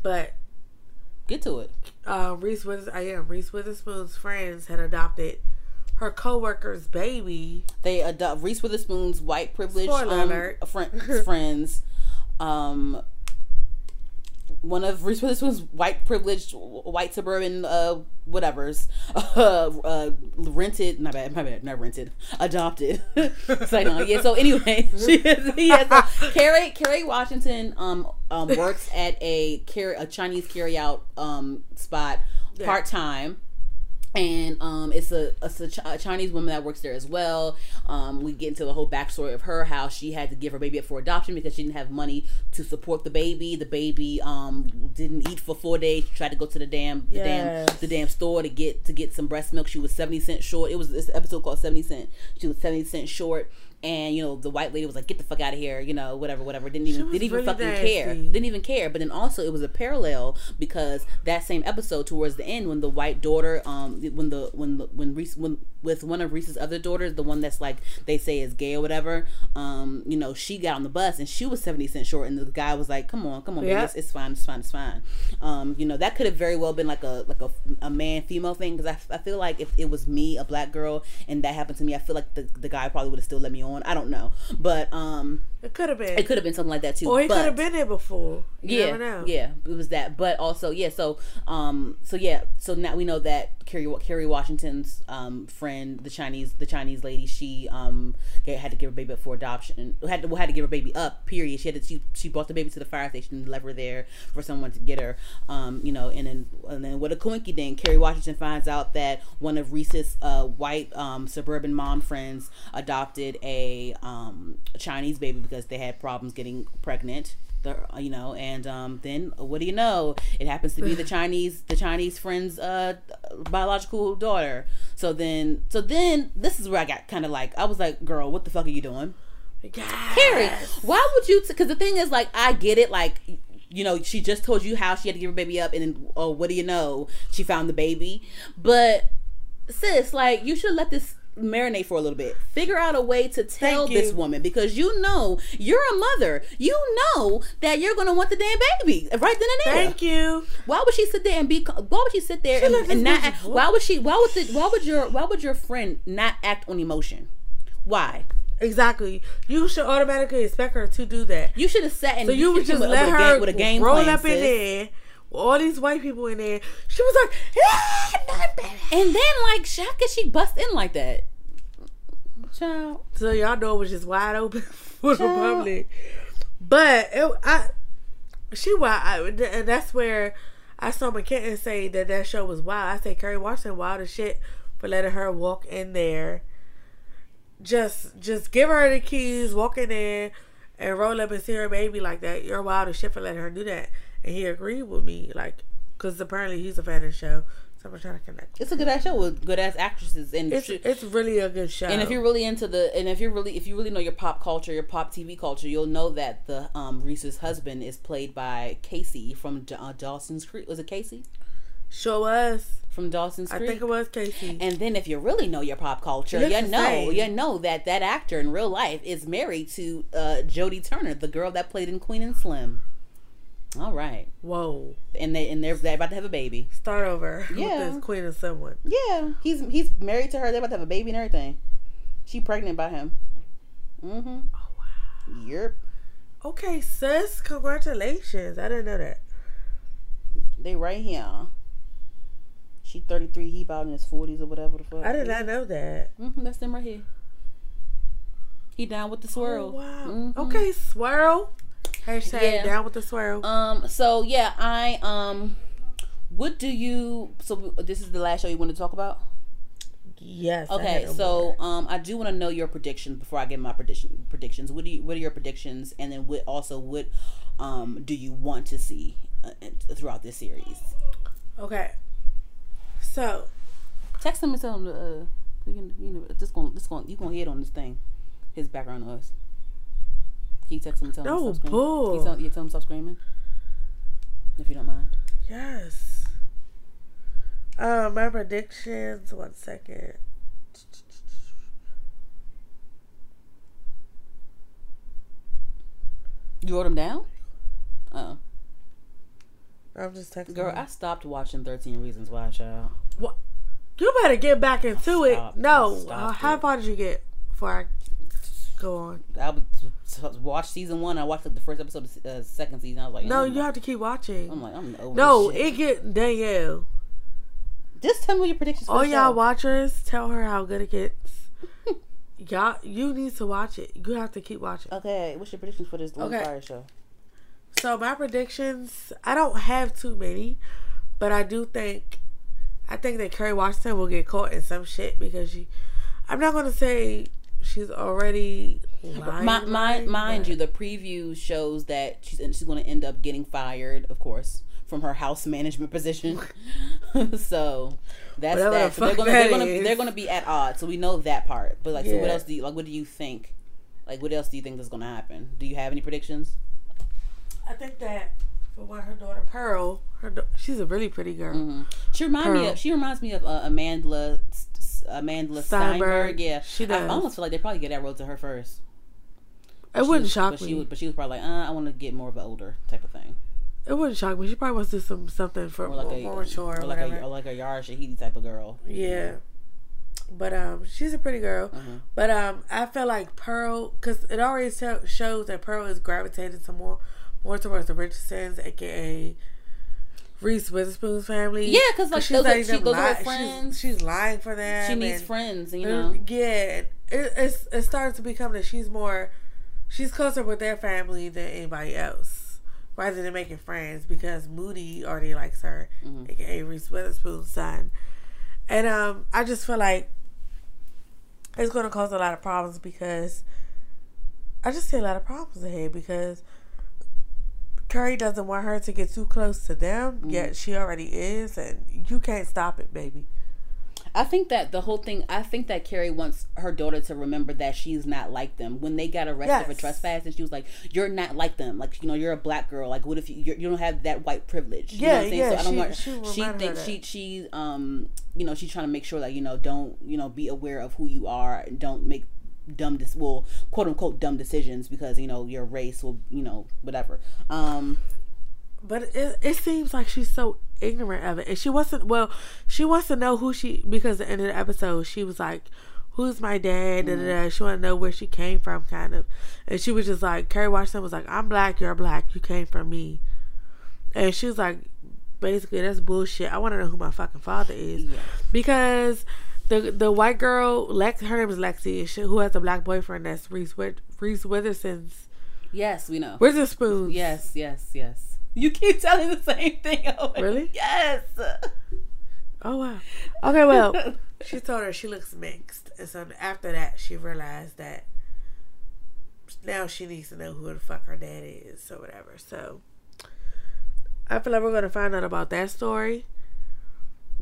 but get to it. Uh, Reese Withers, I am Reese Witherspoon's friends had adopted her coworker's baby. They adopt Reese Witherspoon's white privileged um, friend, friends. Um, one of Reese Witherspoon's white privileged white suburban uh whatever's uh, uh rented not bad my bad not rented adopted so, no, yeah so anyway she is, has a, Kerry Kerry Washington um um works at a carry a Chinese carry out um spot yeah. part time and um, it's a, a, a, Chinese woman that works there as well. Um, we get into the whole backstory of her, how she had to give her baby up for adoption because she didn't have money to support the baby. The baby um, didn't eat for four days. She tried to go to the damn the yes. damn the damn store to get to get some breast milk. She was seventy cents short. It was this episode called Seventy Cent. She was seventy cents short and you know the white lady was like get the fuck out of here you know whatever whatever didn't even didn't even really fucking nasty. care didn't even care but then also it was a parallel because that same episode towards the end when the white daughter um when the when the when Reese when with one of Reese's other daughters the one that's like they say is gay or whatever um you know she got on the bus and she was 70 cents short and the guy was like come on come on yeah. it's, it's, fine it's fine it's fine um you know that could have very well been like a like a, a man female thing because I, I feel like if it was me a black girl and that happened to me I feel like the, the guy probably would have still let me on I don't know, but um, It could have been. it could have been something like that too. or he could have been there before. You yeah, yeah, it was that. But also, yeah. So, um, so yeah, so now we know that Kerry Kerry Washington's um friend, the Chinese the Chinese lady, she um had to give her baby up for adoption. Had to had to give her baby up. Period. She had to she she brought the baby to the fire station and left her there for someone to get her. Um, you know, and then and then what a coinky ding. Kerry Washington finds out that one of Reese's uh white um suburban mom friends adopted a um Chinese baby because they had problems getting pregnant the you know and um then what do you know it happens to be the chinese the chinese friend's uh biological daughter so then so then this is where i got kind of like i was like girl what the fuck are you doing Yes. Kerry, why would you? Because the thing is, like, I get it. Like, you know, she just told you how she had to give her baby up, and then, oh, what do you know? She found the baby. But, sis, like, you should let this marinate for a little bit. Figure out a way to tell this woman because you know you're a mother. You know that you're gonna want the damn baby right then and there. Thank you. Why would she sit there and be? Why would she sit there She and, and not? act- Why would she? Why would the? Why would your? Why would your friend not act on emotion? Why? Exactly. You should automatically expect her to do that. You should have sat and So you would just let her with a game roll plan, up in there all these white people in there. She was like, ah, not bad. And then, like, how could she bust in like that? Child. So y'all know it was just wide open for the Child. public. But it, I, she wild, I, and that's where I saw McKinnon say that that show was wild. I say Kerry Washington wild as shit for letting her walk in there. Just, just give her the keys, walk in there, and roll up and see her baby like that. You're wild as shit for letting her do that. And he agreed with me, like, because apparently he's a fan of the show. So I'm trying to connect. It's a good ass show with good ass actresses, and It's she- it's really a good show. and if you're really into the, and if you're really, if you really know your pop culture, your pop TV culture, you'll know that the um Reese's husband is played by Pacey from D- uh, Dawson's Creek. Was it Pacey show us, from Dawson's Creek. I think it was Pacey. And then if you really know your pop culture, you know same. you know that that actor in real life is married to uh, Jodie Turner, the girl that played in Queen and Slim. All right, Whoa. and they and they're, they're about to have a baby. Start over Yeah. with this queen of someone. Yeah, he's he's married to her. They're about to have a baby and everything. She pregnant by him. Mm-hmm. Oh wow. Yep. Okay, sis, congratulations. I didn't know that. They right here. She 33, he about in his 40s or whatever the fuck. I did not know that. Mm-hmm, that's them right here. He down with the swirl. Oh, wow. Mhm. Okay, swirl. Hashtag Yeah. down with the swirl. Um. So yeah, I um. What do you? So this is the last show you want to talk about. yes. Okay. So more. um, I do want to know your predictions before I give my prediction predictions. What do you? What are your predictions? And then what? Also, what um do you want to see uh, throughout this series? Okay. So Text him and tell him to. Uh, you can, you know, this going, this going, you gonna hit on this thing, his background noise. Can you text him and tell him No, to stop screaming? bull. You tell, you tell him to stop screaming, if you don't mind. yes. Um, my predictions. One second. You wrote them down? Oh, I'm just texting. girl. I stopped watching Thirteen Reasons Why, child. What? You better get back into it. No. Uh, how far did you get before I go on? I would t- watch season one. I watched like, the first episode of uh, second season. I was like, No, you like, have to keep watching. I'm like, I'm over. no, it get Danielle. Just tell me what your predictions. the y'all watchers, tell her how good it gets. y'all, you need to watch it. You have to keep watching. Okay, what's your predictions for this Okay. Fire show? So my predictions, I don't have too many, but I do think, I think that Kerry Washington will get caught in some shit because she. I'm not gonna say she's already lying. Mi- mi- mind but- you, the preview shows that she's she's going to end up getting fired, of course, from her house management position. so that's Whatever that. the So they're fuck going to they're going to they're going to be at odds. So we know that part. But like, so what else do you like? What do you think? Like, what else do you think is going to happen? Do you have any predictions? I think that for one, her daughter Pearl, her da- she's a really pretty girl. hmm She reminds me of she reminds me of uh, Amanda Amanda Steinberg. Steinberg. Yeah, She I does. almost feel like they probably get that road to her first. It wouldn't was, shock but me. She was, but she was probably like, uh, I want to get more of an older type of thing. it wouldn't shock me. She probably wants to do some something for or like more, a more mature or, or like whatever. a or like a Yara Shahidi type of girl. yeah. But um, she's a pretty girl. But um, I feel like Pearl, because it already shows that Pearl is gravitating to more, more towards the Richardsons, aka Reese Witherspoon's family. Yeah, 'cause, like, those not she- those are her she's- friends. She's, lying for them. She needs friends, you know. Yeah, it, it's it's starting to become that she's more, she's closer with their family than anybody else, rather than making friends because Moody already likes her, Mm-hmm. aka Reese Witherspoon's son, and um, I just feel like it's going to cause a lot of problems because I just see a lot of problems ahead because. Kerry doesn't want her to get too close to them, Mm-hmm. yet she already is, and you can't stop it, baby. I think that the whole thing. I think that Kerry wants her daughter to remember that she's not like them. When they got arrested for Yes. trespass, and she was like, "You're not like them. Like you know, you're a black girl. Like what if you you don't have that white privilege? You know Yeah, what I'm saying? yeah, So I don't she- want. she She thinks she she um you know she's trying to make sure that you know don't you know be aware of who you are and don't make dumb dis well quote unquote dumb decisions because you know your race will you know whatever um But it, it seems like she's so ignorant of it. And she to, well, she wants to know who she, because at the end of the episode, she was like, who's my dad? Da, da, da. She want to know where she came from, kind of. And she was just like, Kerry Washington was like, I'm black, you're black, you came from me. And she was like, basically, that's bullshit. I want to know who my fucking father is. Yeah. Because the the white girl, Lex, her name is Lexi, she, who has a black boyfriend that's Reese, With- Reese Witherson's, yes we know Witherspoon. yes yes yes you keep telling the same thing over. Really? yes Oh wow. Okay, well, she told her she looks mixed, and so after that, she realized that now she needs to know who the fuck her dad is or whatever. So I feel like we're gonna find out about that story.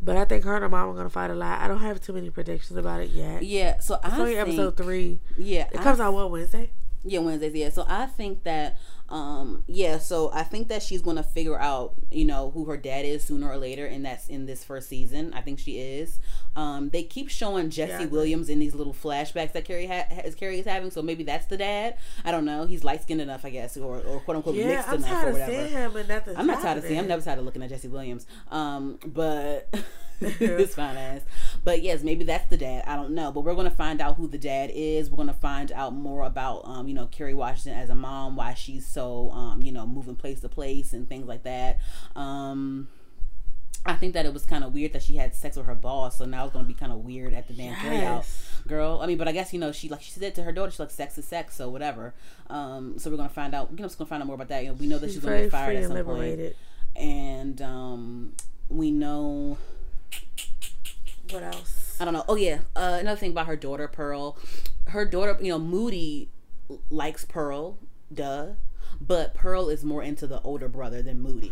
But I think her and her mom are gonna fight a lot. I don't have too many predictions about it yet. yeah so i only think, episode three. yeah It I comes out what Wednesday? Yeah, Wednesdays. Yeah. So I think that, um, yeah. So I think that she's gonna figure out, you know, who her dad is sooner or later, and that's in this first season. I think she is. Um, they keep showing Jesse Yeah, Williams in these little flashbacks that Kerry ha- has. Kerry is having. So maybe that's the dad. I don't know. He's light skinned enough, I guess, or, or quote unquote Yeah, mixed I'm enough or tired of whatever. seeing him nothing. I'm not tired of seeing. I'm never tired of looking at Jesse Williams. Um, but It's fine ass. But yes, maybe that's the dad. I don't know. But we're gonna find out who the dad is. We're gonna find out more about um, you know, Kerry Washington as a mom, why she's so um, you know, moving place to place and things like that. Um I think that it was kind of weird that she had sex with her boss, so now it's gonna be kind of weird at the damn Yes. girl. I mean, but I guess you know she like she said to her daughter, she's like sex is sex, so whatever. Um, so we're gonna find out. We're just gonna find out more about that. You know, we know that she's, She's gonna get fired at some liberated. and um, we know What else? I don't know. Oh yeah, uh, another thing about her daughter Pearl. Her daughter, you know, Moody likes Pearl, duh, but Pearl is more into the older brother than Moody.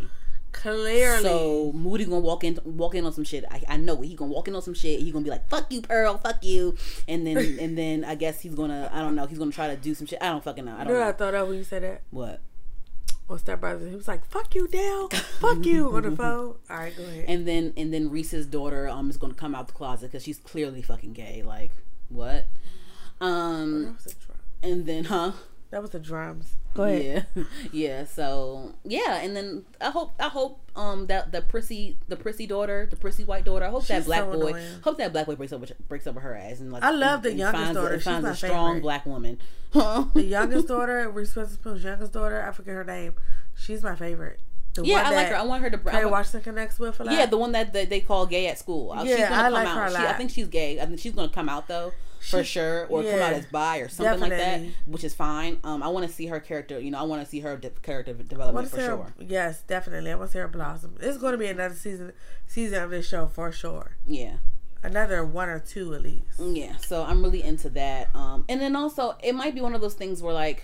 Clearly. So Moody gonna walk in, walk in on some shit. I, I know it. He gonna walk in on some shit. He gonna be like, "Fuck you, Pearl. Fuck you," and then and then I guess he's gonna, I don't know. He's gonna try to do some shit. I don't fucking know. I don't know I thought of when you said that? what. On Step Brothers. He was like, "Fuck you, Dale. Fuck you" on the phone. All right, go ahead. And then and then Reese's daughter um is gonna come out the closet because she's clearly fucking gay. Like what? Um was a drum. and then huh? That was the drums. Go ahead. Yeah, yeah. So yeah, and then I hope I hope um that the prissy the prissy daughter the prissy white daughter I hope that black so boy annoying. hope that black boy breaks up breaks with her ass and like I love the and youngest finds, daughter. She's finds my a strong favorite. black woman. The youngest daughter, Reese Witherspoon's youngest daughter, I forget her name. She's my favorite. The yeah, I like her. I want her to. Kerry Washington connects with a lot. yeah, the one that, that they call gay at school. Uh, she's Yeah, gonna I come like out. her a She, I think she's gay. I think she's gonna come out though for She- sure, or come out as bi or something like that, which is fine. Um, I want to see her character. You know, I want to see her de- character development for her. sure. Yes, definitely. I want to see her blossom. It's going to be another season season of this show for sure. Yeah. Another one or two at least. Yeah, so I'm really into that. Um, and then also, it might be one of those things where like,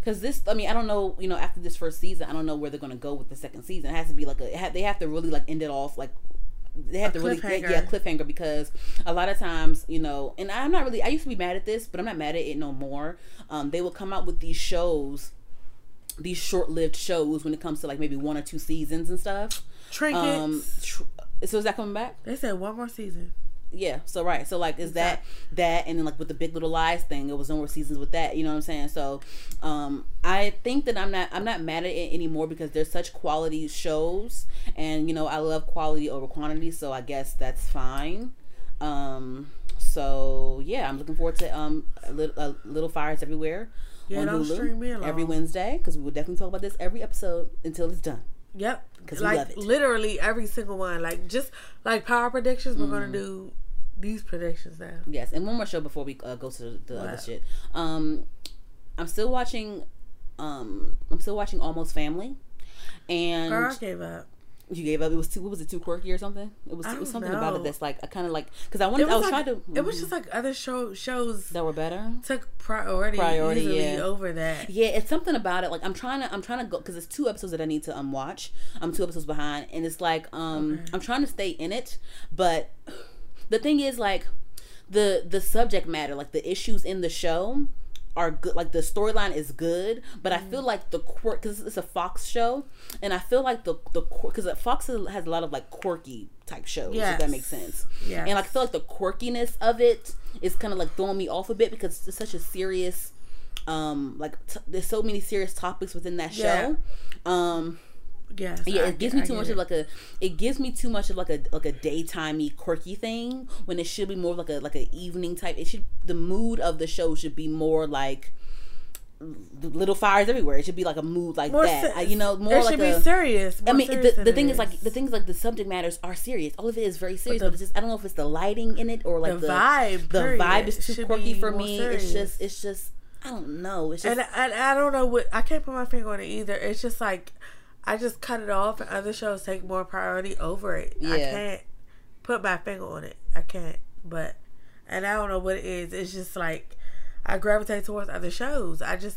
because this, I mean, I don't know, you know, after this first season, I don't know where they're gonna go with the second season. It has to be like a, it ha- they have to really like end it off like. They have A to really, cliffhanger. yeah, cliffhanger because a lot of times, you know, and I'm not really. I used to be mad at this, but I'm not mad at it no more. Um, they will come out with these shows, these short-lived shows when it comes to like maybe one or two seasons and stuff. Trinkets. Um, tr- so is that coming back? they said one more season. Yeah, so right. So like is that that and then like with the Big Little Lies thing, it was no more seasons with that, you know what I'm saying? So um I think that I'm not I'm not mad at it anymore because there's such quality shows and you know, I love quality over quantity, so I guess that's fine. Um so yeah, I'm looking forward to um a little, uh, little fires everywhere Yeah, on Hulu string me along. every Wednesday because we will definitely talk about this every episode until it's done. Yep. 'Cause we like love it. literally every single one. Like just like power predictions, we're Mm. gonna do these predictions now. Yes, and one more show before we uh, go to the, the other shit. Um, I'm still watching. Um, I'm still watching Almost Family, and Girl, I gave up. You gave up. It was too. What was it? Too quirky or something? It was. It was something about it that's like I kind of like because I wanted. I was, like, trying to. it was mhm, just like other show shows that were better. took priority, Priority, yeah. over that. Yeah, it's something about it. Like I'm trying to, I'm trying to go because it's two episodes that I need to um watch. I'm two episodes behind, and it's like um Okay. I'm trying to stay in it, but the thing is like the the subject matter, like the issues in the show are good. Like the storyline is good, but I Mm. feel like the quirk because it's a Fox show, and I feel like the the because Fox has a lot of like quirky type shows. If that makes sense. yeah And like, I feel like the quirkiness of it is kind of like throwing me off a bit because it's such a serious, um, like t- there's so many serious topics within that Yeah. show. Um, Yes. yeah, I it gives get- me too much it. of like a, it gives me too much of like a like a daytimey quirky thing when it should be more of like a like a evening type. It should the mood of the show should be more like. Little fires everywhere. It should be like a mood like more that. se- you know, more it like should a, be serious. I mean, serious the, the thing is like the things like the subject matters are serious. All of it is very serious, the- but, it's just I don't know if it's the lighting in it or like the, the, vibe. the period, vibe is too quirky for me. serious. It's just it's just I don't know. It's just and, and I don't know what I can't put my finger on it either. It's just like I just cut it off, and other shows take more priority over it. I can't put my finger on it. I can't. But and I don't know what it is. It's just like I gravitate towards other shows. I just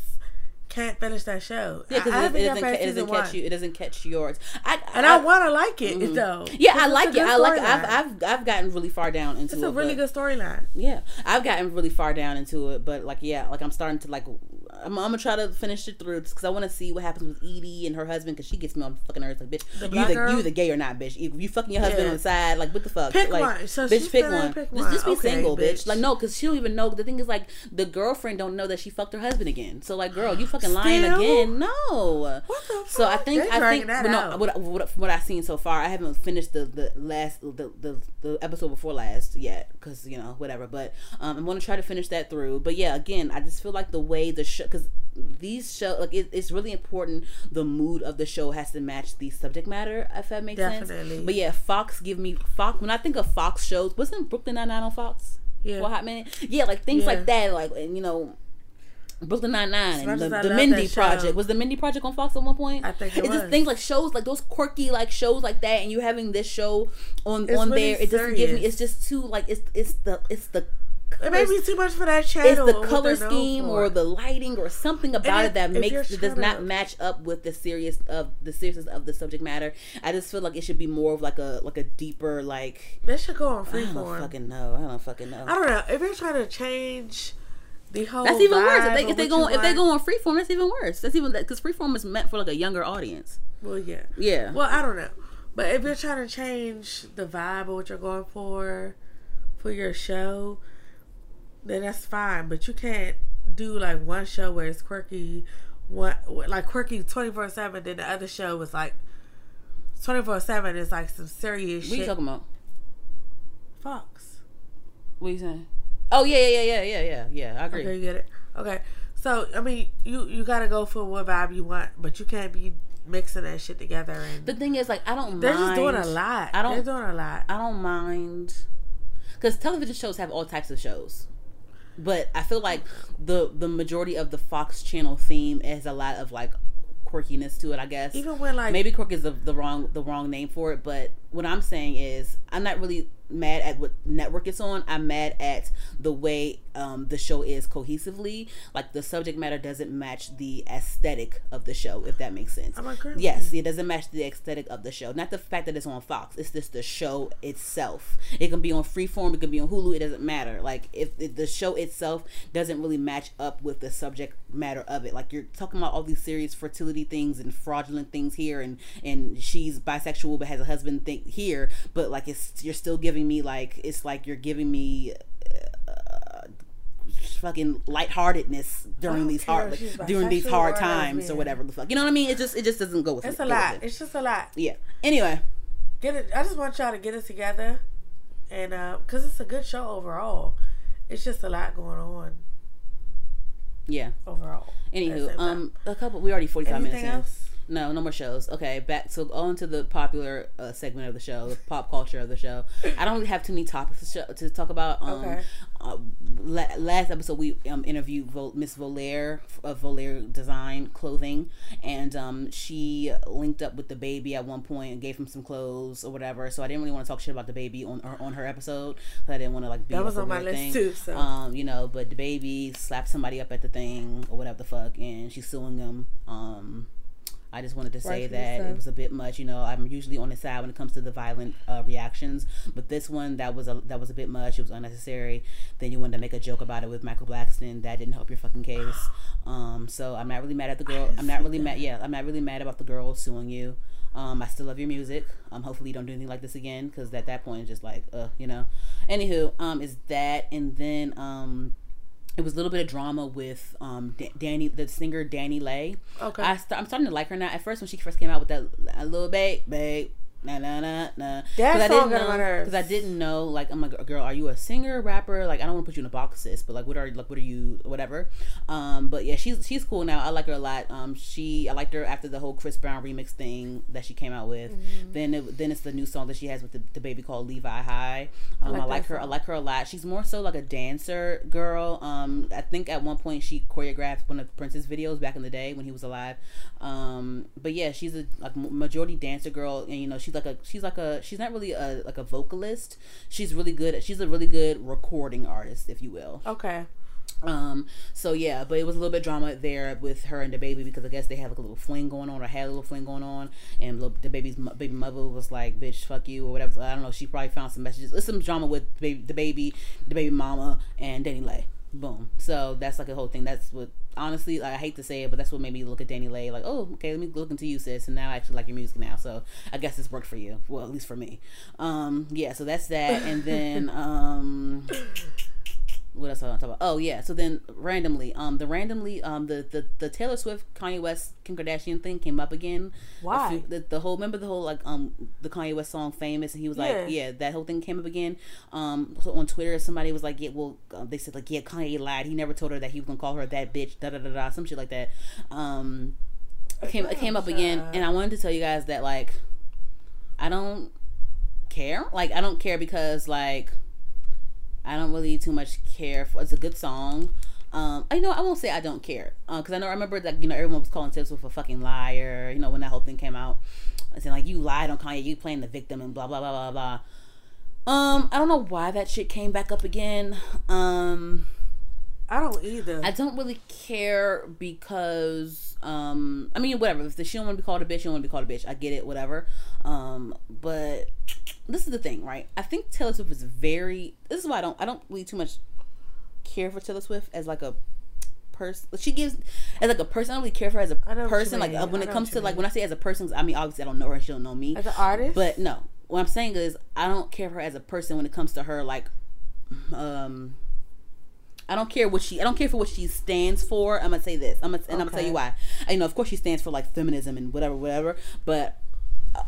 can't finish that show. yeah, I- I because it, it doesn't it doesn't catch you. It doesn't catch yours. I And I, want to like it mm-hmm. though. Yeah, I like it. I like. It. I've, I've I've gotten really far down into it. It's it. a really good storyline. Yeah, I've gotten really far down into it, but like, yeah, like I'm starting to like, I'm, I'm gonna try to finish it through because I want to see what happens with Edie and her husband because she gets me on the fucking nerves. Like, bitch, The you either girl? you either gay or not, bitch. If you fucking your husband Yeah. on the side, like, what the fuck? Pick like, one. So bitch, pick one. pick Just, one. just be Okay, single, bitch. bitch. Like, no, because she don't even know. The thing is, like, the girlfriend don't know that she fucked her husband again. So, like, girl, you fucking lying Still? again. No. What the fuck? So I think They I think but no, what, what what I've seen so far, I haven't finished the the last the the, the episode before last yet because you know whatever. But um, I'm gonna try to finish that through. But yeah, again, I just feel like the way the show because these show like it, it's really important. The mood of the show has to match the subject matter. If that makes Definitely. sense. But yeah, Fox give me Fox when I think of Fox shows. Wasn't Brooklyn Nine Nine on Fox? Yeah. For a hot minute. Yeah, like things Yeah. like that. Like and you know. Brooklyn Nine Nine and the, the Mindy Project was the Mindy Project on Fox at one point. I think it it's just was. things like shows like those quirky like shows like that, and you having this show on It's on really there. It doesn't give me. It's just too like it's it's the it's the It may be too much for that channel. it's the color scheme or the lighting or something about if- it that makes it does not match up with the serious of the seriousness of the subject matter. I just feel like it should be more of like a like a deeper like They should go on I don't freeform. fucking know. I don't fucking know. I don't know if you're trying to change the whole. That's even worse. If they if they go you if they go on freeform, that's even worse. That's even because freeform is meant for like a younger audience. Well, yeah. Yeah. Well, I don't know, but if you're trying to change the vibe of what you're going for for your show, then that's fine. But you can't do like one show where it's quirky, one like quirky twenty four seven. Then the other show was like twenty four seven is like some serious what are you talking about? Fox. What you saying? Oh yeah, yeah, yeah, yeah, yeah, yeah. Yeah. I agree. Okay, you get it. Okay, so I mean, you you gotta go for what vibe you want, but you can't be mixing that shit together. And The thing is, like, I don't. they're mind, just doing a lot. I don't. They're doing a lot. I don't mind because television shows have all types of shows, but I feel like the the majority of the Fox Channel theme has a lot of like quirkiness to it. I guess Even when like maybe quirk is the, the wrong the wrong name for it, but what I'm saying is I'm not really mad at what network it's on. I'm mad at the way um, the show is cohesively. Like the subject matter doesn't match the aesthetic of the show, if that makes sense. Yes, it doesn't match the aesthetic of the show. Not the fact that it's on Fox. It's just the show itself. It can be on Freeform. It can be on Hulu. It doesn't matter. Like if, if the show itself doesn't really match up with the subject matter of it. Like you're talking about all these serious fertility things and fraudulent things here, and and she's bisexual but has a husband thing here. But like it's you're still giving me like it's like you're giving me. Uh, fucking lightheartedness during these hard she's during these hard times or whatever the fuck you know what I mean it just it just doesn't go with it's it, a lot. it. It's just a lot. Yeah. Anyway, Get it. I just want y'all to get it together and because uh, it's a good show overall, it's just a lot going on. Yeah. Overall. Anywho, um, a couple. We already forty five minutes in. No, no more shows. Okay, back to on to the popular uh, segment of the show, the pop culture of the show. I don't really have too many topics to, show, to talk about. Um, okay. Uh, la- last episode we um, interviewed Vol- Miss Volaire of Volaire Design Clothing, and um, she linked up with DaBaby at one point and gave him some clothes or whatever. So I didn't really want to talk shit about DaBaby on her, on her episode. I didn't want to like be that was on my list thing. too. So. Um, you know, but DaBaby slapped somebody up at the thing or whatever the fuck, and she's suing him. Um I just wanted to say that it was a bit much. You know, I'm usually on the side when it comes to the violent uh, reactions, but this one that was a that was a bit much. It was unnecessary. Then you wanted to make a joke about it with Michael Blackson. That didn't help your fucking case. Um, so I'm not really mad at the girl. I'm not really mad. Yeah, I'm not really mad about the girl suing you. Um, I still love your music. Um, hopefully you don't do anything like this again, because at that point it's just like, uh, you know. Anywho, um, is that and then um it was a little bit of drama with um D- Danny, the singer DaniLeigh. Okay, I st- I'm starting to like her now. At first, when she first came out with that a little babe, babe, na na na na. That song got on her because I didn't know. Like, I'm like, girl, are you a singer, rapper? Like, I don't want to put you in a box, sis, but like, what are like, what are you, whatever. Um, but yeah, she's she's cool now. I like her a lot. Um, she I liked her after the whole Chris Brown remix thing that she came out with. Mm-hmm. Then it, then it's the new song that she has with the, DaBaby called Levi High. Um, I like, I like her. Song. I like her a lot. She's more so like a dancer girl. Um, I think at one point she choreographed one of Prince's videos back in the day when he was alive. Um, but yeah, she's a like majority dancer girl, and you know she she's like a she's like a she's not really a like a vocalist. She's really good. She's a really good recording artist, if you will. Okay. Um. So yeah, but it was a little bit drama there with her and DaBaby because I guess they had like a little fling going on or had a little fling going on, and DaBaby's baby mother was like, "Bitch, fuck you" or whatever. I don't know. She probably found some messages. There's some drama with DaBaby, the baby mama, and DaniLeigh. Boom. So that's like a whole thing. That's what honestly like, I hate to say it, but that's what made me look at DaniLeigh like, oh, okay, let me look into you, sis. And now I actually like your music now. So I guess this worked for you. Well, at least for me. Um, yeah. So that's that. And then um, what else I want to talk about? Oh yeah. So then randomly, um, the randomly, um, the the, the Taylor Swift, Kanye West, Kim Kardashian thing came up again. Why? Few, the, the whole remember the whole like um the Kanye West song famous, and he was like, yeah, yeah that whole thing came up again. Um, so on Twitter, somebody was like, yeah, well, um, they said like, yeah, Kanye lied. He never told her that he was gonna call her that bitch. Da da da da. Some shit like that. Um, it came it came up again, and I wanted to tell you guys that like, I don't care. Like I don't care because like I don't really too much care for. It's a good song. Um, I know I won't say I don't care because uh, I know I remember that you know everyone was calling Swift a fucking liar. You know when that whole thing came out, saying like you lied on Kanye, you playing the victim and blah blah blah blah blah. Um, I don't know why that shit came back up again. Um, I don't either. I don't really care because um, I mean whatever. If the, she don't want to be called a bitch, she don't want to be called a bitch. I get it, whatever. Um, but this is the thing, right? I think Taylor Swift is very. This is why I don't. I don't really too much care for Taylor Swift as like a person. She gives as like a person. I don't really care for her as a person. Like uh, when it comes to like when I say as a person, I mean obviously I don't know her. She don't know me as an artist. But no, what I'm saying is I don't care for her as a person when it comes to her like um I don't care what she. I don't care for what she stands for. I'm gonna say this. I'm gonna, and okay. I'm gonna tell you why. I you know, of course, she stands for like feminism and whatever, whatever. But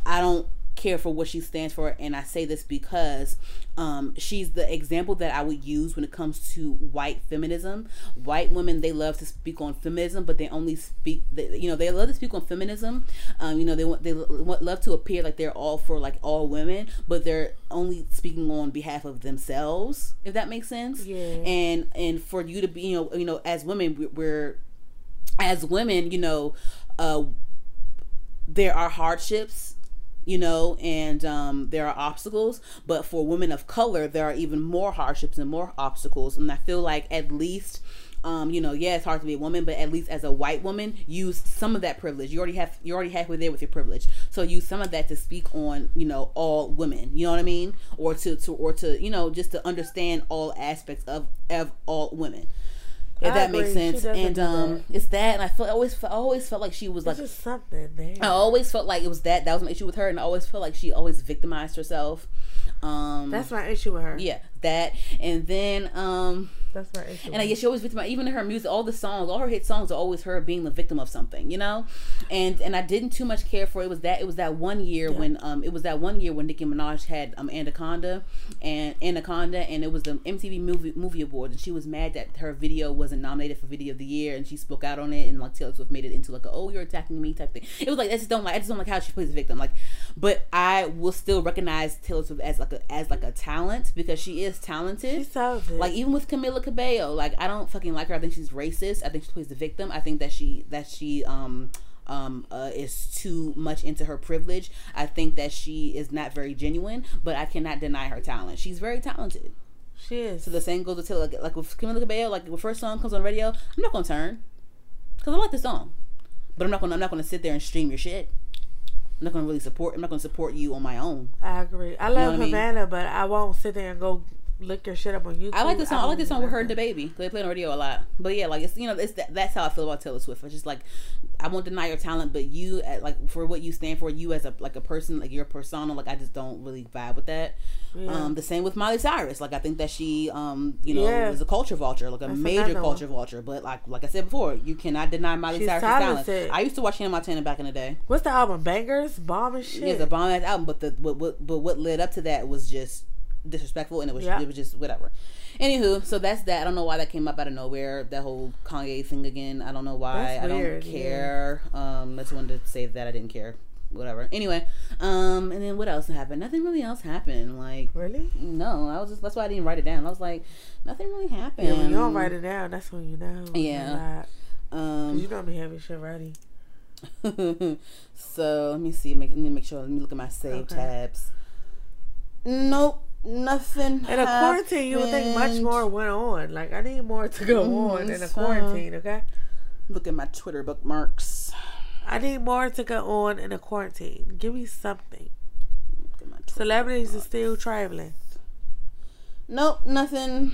I don't care for what she stands for and i say this because um, she's the example that i would use when it comes to white feminism. White women they love to speak on feminism but they only speak they, you know they love to speak on feminism. Um, you know they want they love to appear like they're all for like all women but they're only speaking on behalf of themselves if that makes sense. Yeah. And and for you to be you know you know as women we're as women you know uh there are hardships you know, and um, there are obstacles. But for women of color, there are even more hardships and more obstacles. And I feel like at least. Um, you know, yeah, it's hard to be a woman, but at least as a white woman, use some of that privilege. You already have you're already halfway there with your privilege. So use some of that to speak on, you know, all women. You know what I mean? Or to, to or to, you know, just to understand all aspects of of all women if I that agree. makes sense. And um, it's that, and I felt I always I always felt like she was There's like something there. I always felt like it was that that was my issue with her, and I always felt like she always victimized herself. Um, That's my issue with her. Yeah, that, and then um, That's my issue. And I guess she always victim. Even in her music, all the songs, all her hit songs are always her being the victim of something, you know. And and I didn't too much care for it. it was that it was that one year Yeah. when um it was that one year when Nicki Minaj had um Anaconda and Anaconda and it was the MTV movie movie awards and she was mad that her video wasn't nominated for video of the year and she spoke out on it and like Taylor Swift made it into like a, oh you're attacking me type thing. It was like I just don't like I just don't like how she plays the victim like, but I will still recognize Taylor Swift as like a as like a talent because she is talented. She's talented. Like even with Camila Cabello, like I don't fucking like her. I think she's racist. I think she plays the victim. I think that she that she um um uh, is too much into her privilege. I think that she is not very genuine, but I cannot deny her talent. She's very talented. she is. So the same goes to Taylor. Like, like with Camila Cabello, like when first song comes on radio, I'm not gonna turn because I like the song, but I'm not gonna I'm not gonna sit there and stream your shit. I'm not gonna really support. I'm not gonna support you on my own. I agree. I love what I mean? Havana, but I won't sit there and go look your shit up on YouTube. I like the song. I, like don't the song with her and DaBaby. They play on the radio a lot. But yeah, like it's you know it's that, that's how I feel about Taylor Swift. It's just like I won't deny your talent, but you at, like for what you stand for, you as a like a person, like your persona, like I just don't really vibe with that. Yeah. Um, the same with Miley Cyrus. Like I think that she, um, you know, Yeah. is a culture vulture, like a That's major culture vulture. But like like I said before, you cannot deny Miley She's Cyrus' talent. I used to watch Hannah Montana back in the day. What's the album? Bangerz, bomb and shit. Yeah, it's a bomb ass album, but the what, what but what led up to that was just disrespectful, and it was Yeah. it was just whatever. Anywho, so that's that. I don't know why that came up out of nowhere. That whole Kanye thing again. I don't know why. I don't care. Um, I just wanted to say that I didn't care. Whatever. Anyway, um, and then what else happened? Nothing really else happened. Like Really? no, I was just that's why I didn't write it down. I was like, nothing really happened. Yeah, when you don't write it down, that's when you know. Yeah. Um, you don't be having shit ready. so let me see. Make, let me make sure. Let me look at my save Okay. tabs. Nope, nothing. In a quarantine, you would think much more went on. Like I need more to go Mhm, on in a quarantine. Okay. Look at my Twitter bookmarks. I need more to go on in a quarantine. Give me something. Celebrities are still traveling. Nope, nothing.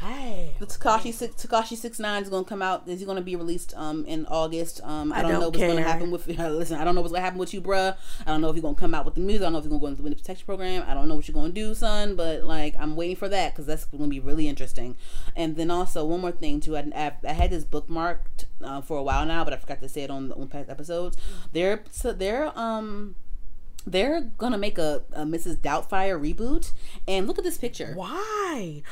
Hey. The Tekashi six Tekashi six nine is gonna come out. Is he gonna be released um in August? Um, I I don't, don't know what's gonna happen with. listen, I don't know what's gonna happen with you, bruh. I don't know if you're gonna come out with the music. I don't know if you're gonna go into the witness protection program. I don't know what you're gonna do, son. But like, I'm waiting for that because that's gonna be really interesting. And then also one more thing too. I, I, I had this bookmarked uh, for a while now, but I forgot to say it on on past episodes. They're so they're um. They're gonna make a, a Mrs. Doubtfire reboot, and look at this picture. Why?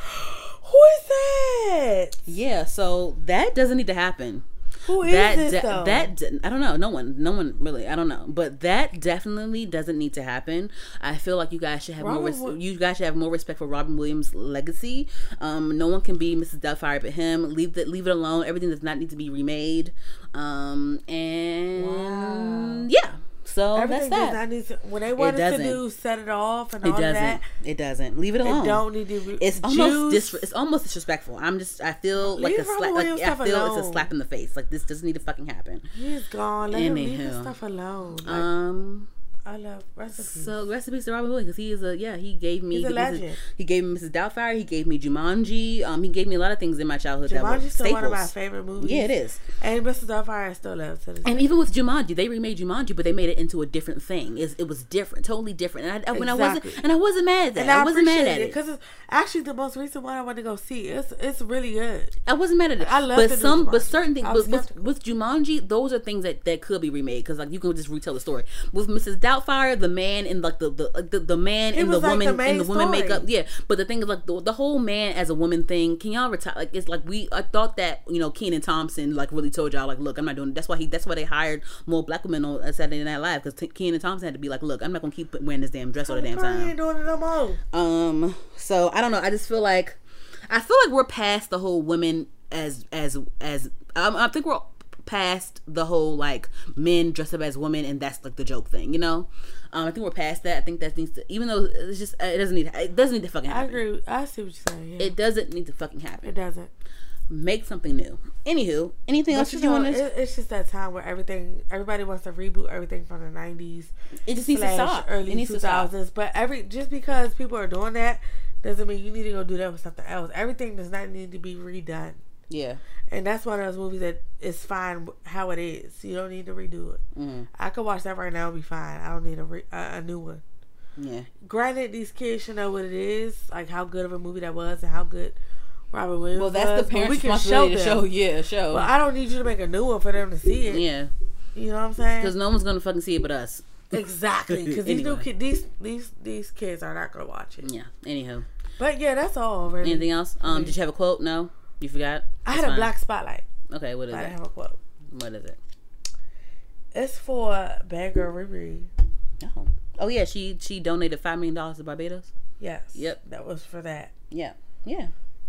Yeah, so that doesn't need to happen. Who is that this de- though? that de- I don't know. No one, no one really. I don't know, but that definitely doesn't need to happen. I feel like you guys should have more. Res- Wi- you guys should have more respect for Robin Williams' legacy. Um, no one can be Mrs. Doubtfire but him. Leave that. Leave it alone. Everything does not need to be remade. Um, and Wow. yeah. So Everything that's that. need to. When they wanted to do set it off and It all doesn't. that, It doesn't. Leave it alone. it don't need to. Be, It's almost dis- it's almost disrespectful. I'm just I feel like Leave a slap like I feel it's a slap in the face. Like this doesn't need to fucking happen. He's gone. Let him leave his stuff alone. Like, Um I love recipes. so recipes to Robin Williams because he is a yeah he gave me He's a legend. he gave me Mrs. Doubtfire he gave me Jumanji um he gave me a lot of things in my childhood that were Jumanji's still one of my favorite movies. yeah it is And Mrs. Doubtfire I still love to this and day. even with Jumanji they remade Jumanji but they made it into a different thing it, it was different totally different and I, when I wasn't and I wasn't mad at that And I, I, wasn't mad at it because it's actually the most recent one I want to go see. It's it's really good. I wasn't mad at it. I love but some, but certain things, but with, with Jumanji, those are things that, that could be remade because like you can just retell the story. With Mrs. Doubtfire, the man in like the the the, the man It and the like woman the in main the woman story. makeup, yeah. But the thing is like the, the whole man as a woman thing. Can y'all retire? Like it's like we I thought that you know Kenan Thompson like really told y'all like look I'm not doing. That's why he that's why they hired more black women on Saturday Night Live because Kenan Thompson had to be like look I'm not gonna keep wearing this damn dress all the damn time. ain't doing it no more. Um, so I don't know. I just feel like I feel like we're past the whole women as as as um, I think we're past the whole like men dress up as women and that's like the joke thing, you know. Um, I think we're past that. I think that needs to, even though it's just it doesn't need it doesn't need to fucking I agree. I see what you're saying. Yeah. It doesn't need to fucking happen. It doesn't. Make something new. Anywho, anything else But that you you want to? it's just that time where everything, everybody wants to reboot everything from the '90s It just needs to stop. early it needs to stop. 2000s. But every just because people are doing that doesn't mean you need to go do that with something else. Everything does not need to be redone, Yeah. and that's one of those movies that is fine how it is. You don't need to redo it. Mm, I could watch that right now and be fine. I don't need a re- a, a new one. yeah. Granted, these kids should know what it is, like how good of a movie that was, and how good Robin Williams. Well, that's was, the parents' we can responsibility to show. Yeah, show. But I don't need you to make a new one for them to see it. yeah, You know what I'm saying? because no one's gonna fucking see it but us. Exactly, because these new Anyway. kid, these these these kids are not gonna watch it. Yeah. Anywho, But yeah, that's all. Really. anything else? Um, did you have a quote? No, you forgot. I That's had a black spotlight. Okay, what is I it? didn't have a quote. What is it? It's for Bad Girl Riri. Oh, oh yeah, she she donated five million dollars to Barbados. Yes. Yep. That was for that. Yeah, yeah.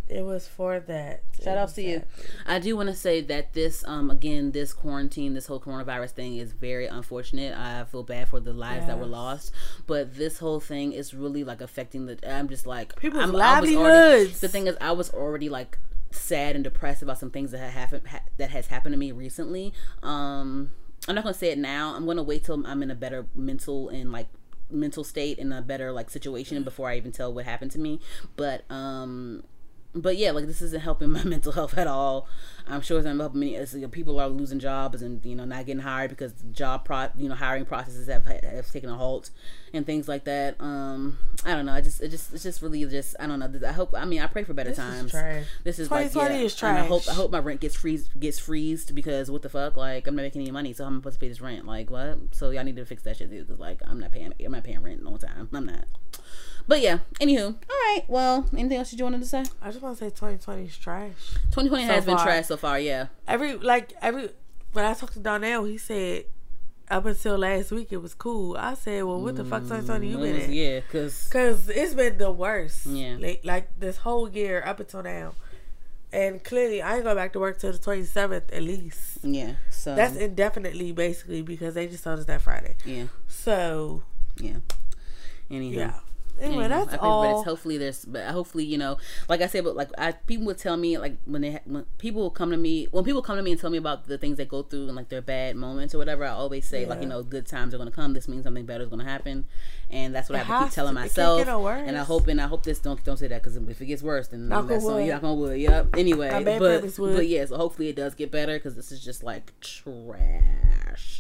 It was for that. Shout out to you. I do want to say that this, um, again, this quarantine, this whole coronavirus thing is very unfortunate. I feel bad for the lives that were lost, but this whole thing is really like affecting the. I'm just like People's I'm, I was already- livelihoods. The thing is, I was already like sad and depressed about some things that have happened ha- that has happened to me recently. Um, I'm not gonna say it now. I'm gonna wait till I'm in a better mental and like mental state in a better like situation before I even tell what happened to me. But um but yeah, like this isn't helping my mental health at all. I'm sure it's helping many. It's, you know, people are losing jobs and you know not getting hired because job pro you know hiring processes have have taken a halt and things like that. Um, I don't know. I just it just it's just really just I don't know. I hope. I mean, I pray for better This times. is trash. This is like 2020 yeah, is and I hope I hope my rent gets freeze gets freezed because what the fuck like I'm not making any money, so I'm supposed to pay this rent. Like what? So y'all need to fix that shit too, because like I'm not paying I'm not paying rent no time. I'm not. But yeah. Anywho, all right. Well, anything else you wanted to say? I just want to say 2020 is trash. 2020 So has been trash so far. Yeah. Every like every when I talked to Donnell, he said up until last week it was cool. I said, well, what the fuck 2020 mm, you been in? Yeah, because Cause it's been the worst. Yeah. Like, like this whole year up until now. And clearly I ain't going back to work till the twenty seventh at least. yeah. So That's indefinitely basically because they just told us that Friday. yeah, So yeah. Anyhow. yeah. Anyway, that's I pray for all. Hopefully, there's, but hopefully, you know, like I said, but like I, people would tell me, like when they, when people will come to me, when people come to me and tell me about the things they go through and like their bad moments or whatever, I always say, like, you know, good times are gonna come. This means something better is gonna happen, and that's what I have to keep telling to. It myself. And I hope, and I hope this don't don't say that because if it gets worse, then Knock that's on wood. Knock on wood. Yep. Anyway, but but yeah, so hopefully it does get better because this is just like trash.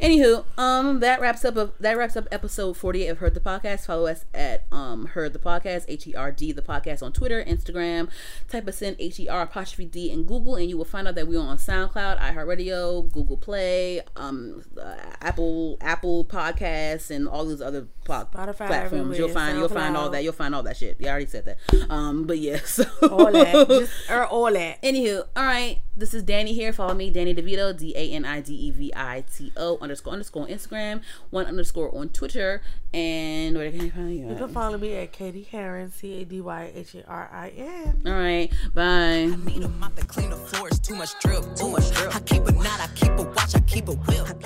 Anywho, um, that wraps up. Of, that wraps up episode forty-eight of Heard the Podcast. Follow us at um Heard the Podcast, H E R D the podcast on Twitter, Instagram. Type us in H E R apostrophe D in Google, and you will find out that we're on SoundCloud, iHeartRadio, Google Play, um, uh, Apple Apple Podcasts, and all those other po- platforms. You'll find you'll find all that. You'll find all that shit. Yeah, I already said that. Um, but yeah, so all that. Just or all that. Anywho, all right. This is Dani here. Follow me, Dani DeVito, D A N I D E V I T O underscore underscore on Instagram, one underscore on Twitter, and where can I find you? You can follow me at Cady Harin, C A D Y H A R I N. All right. Bye. Need a mop to clean the floors. Too much drip. Too much drip. I keep a knot. I keep a watch. I keep a whip.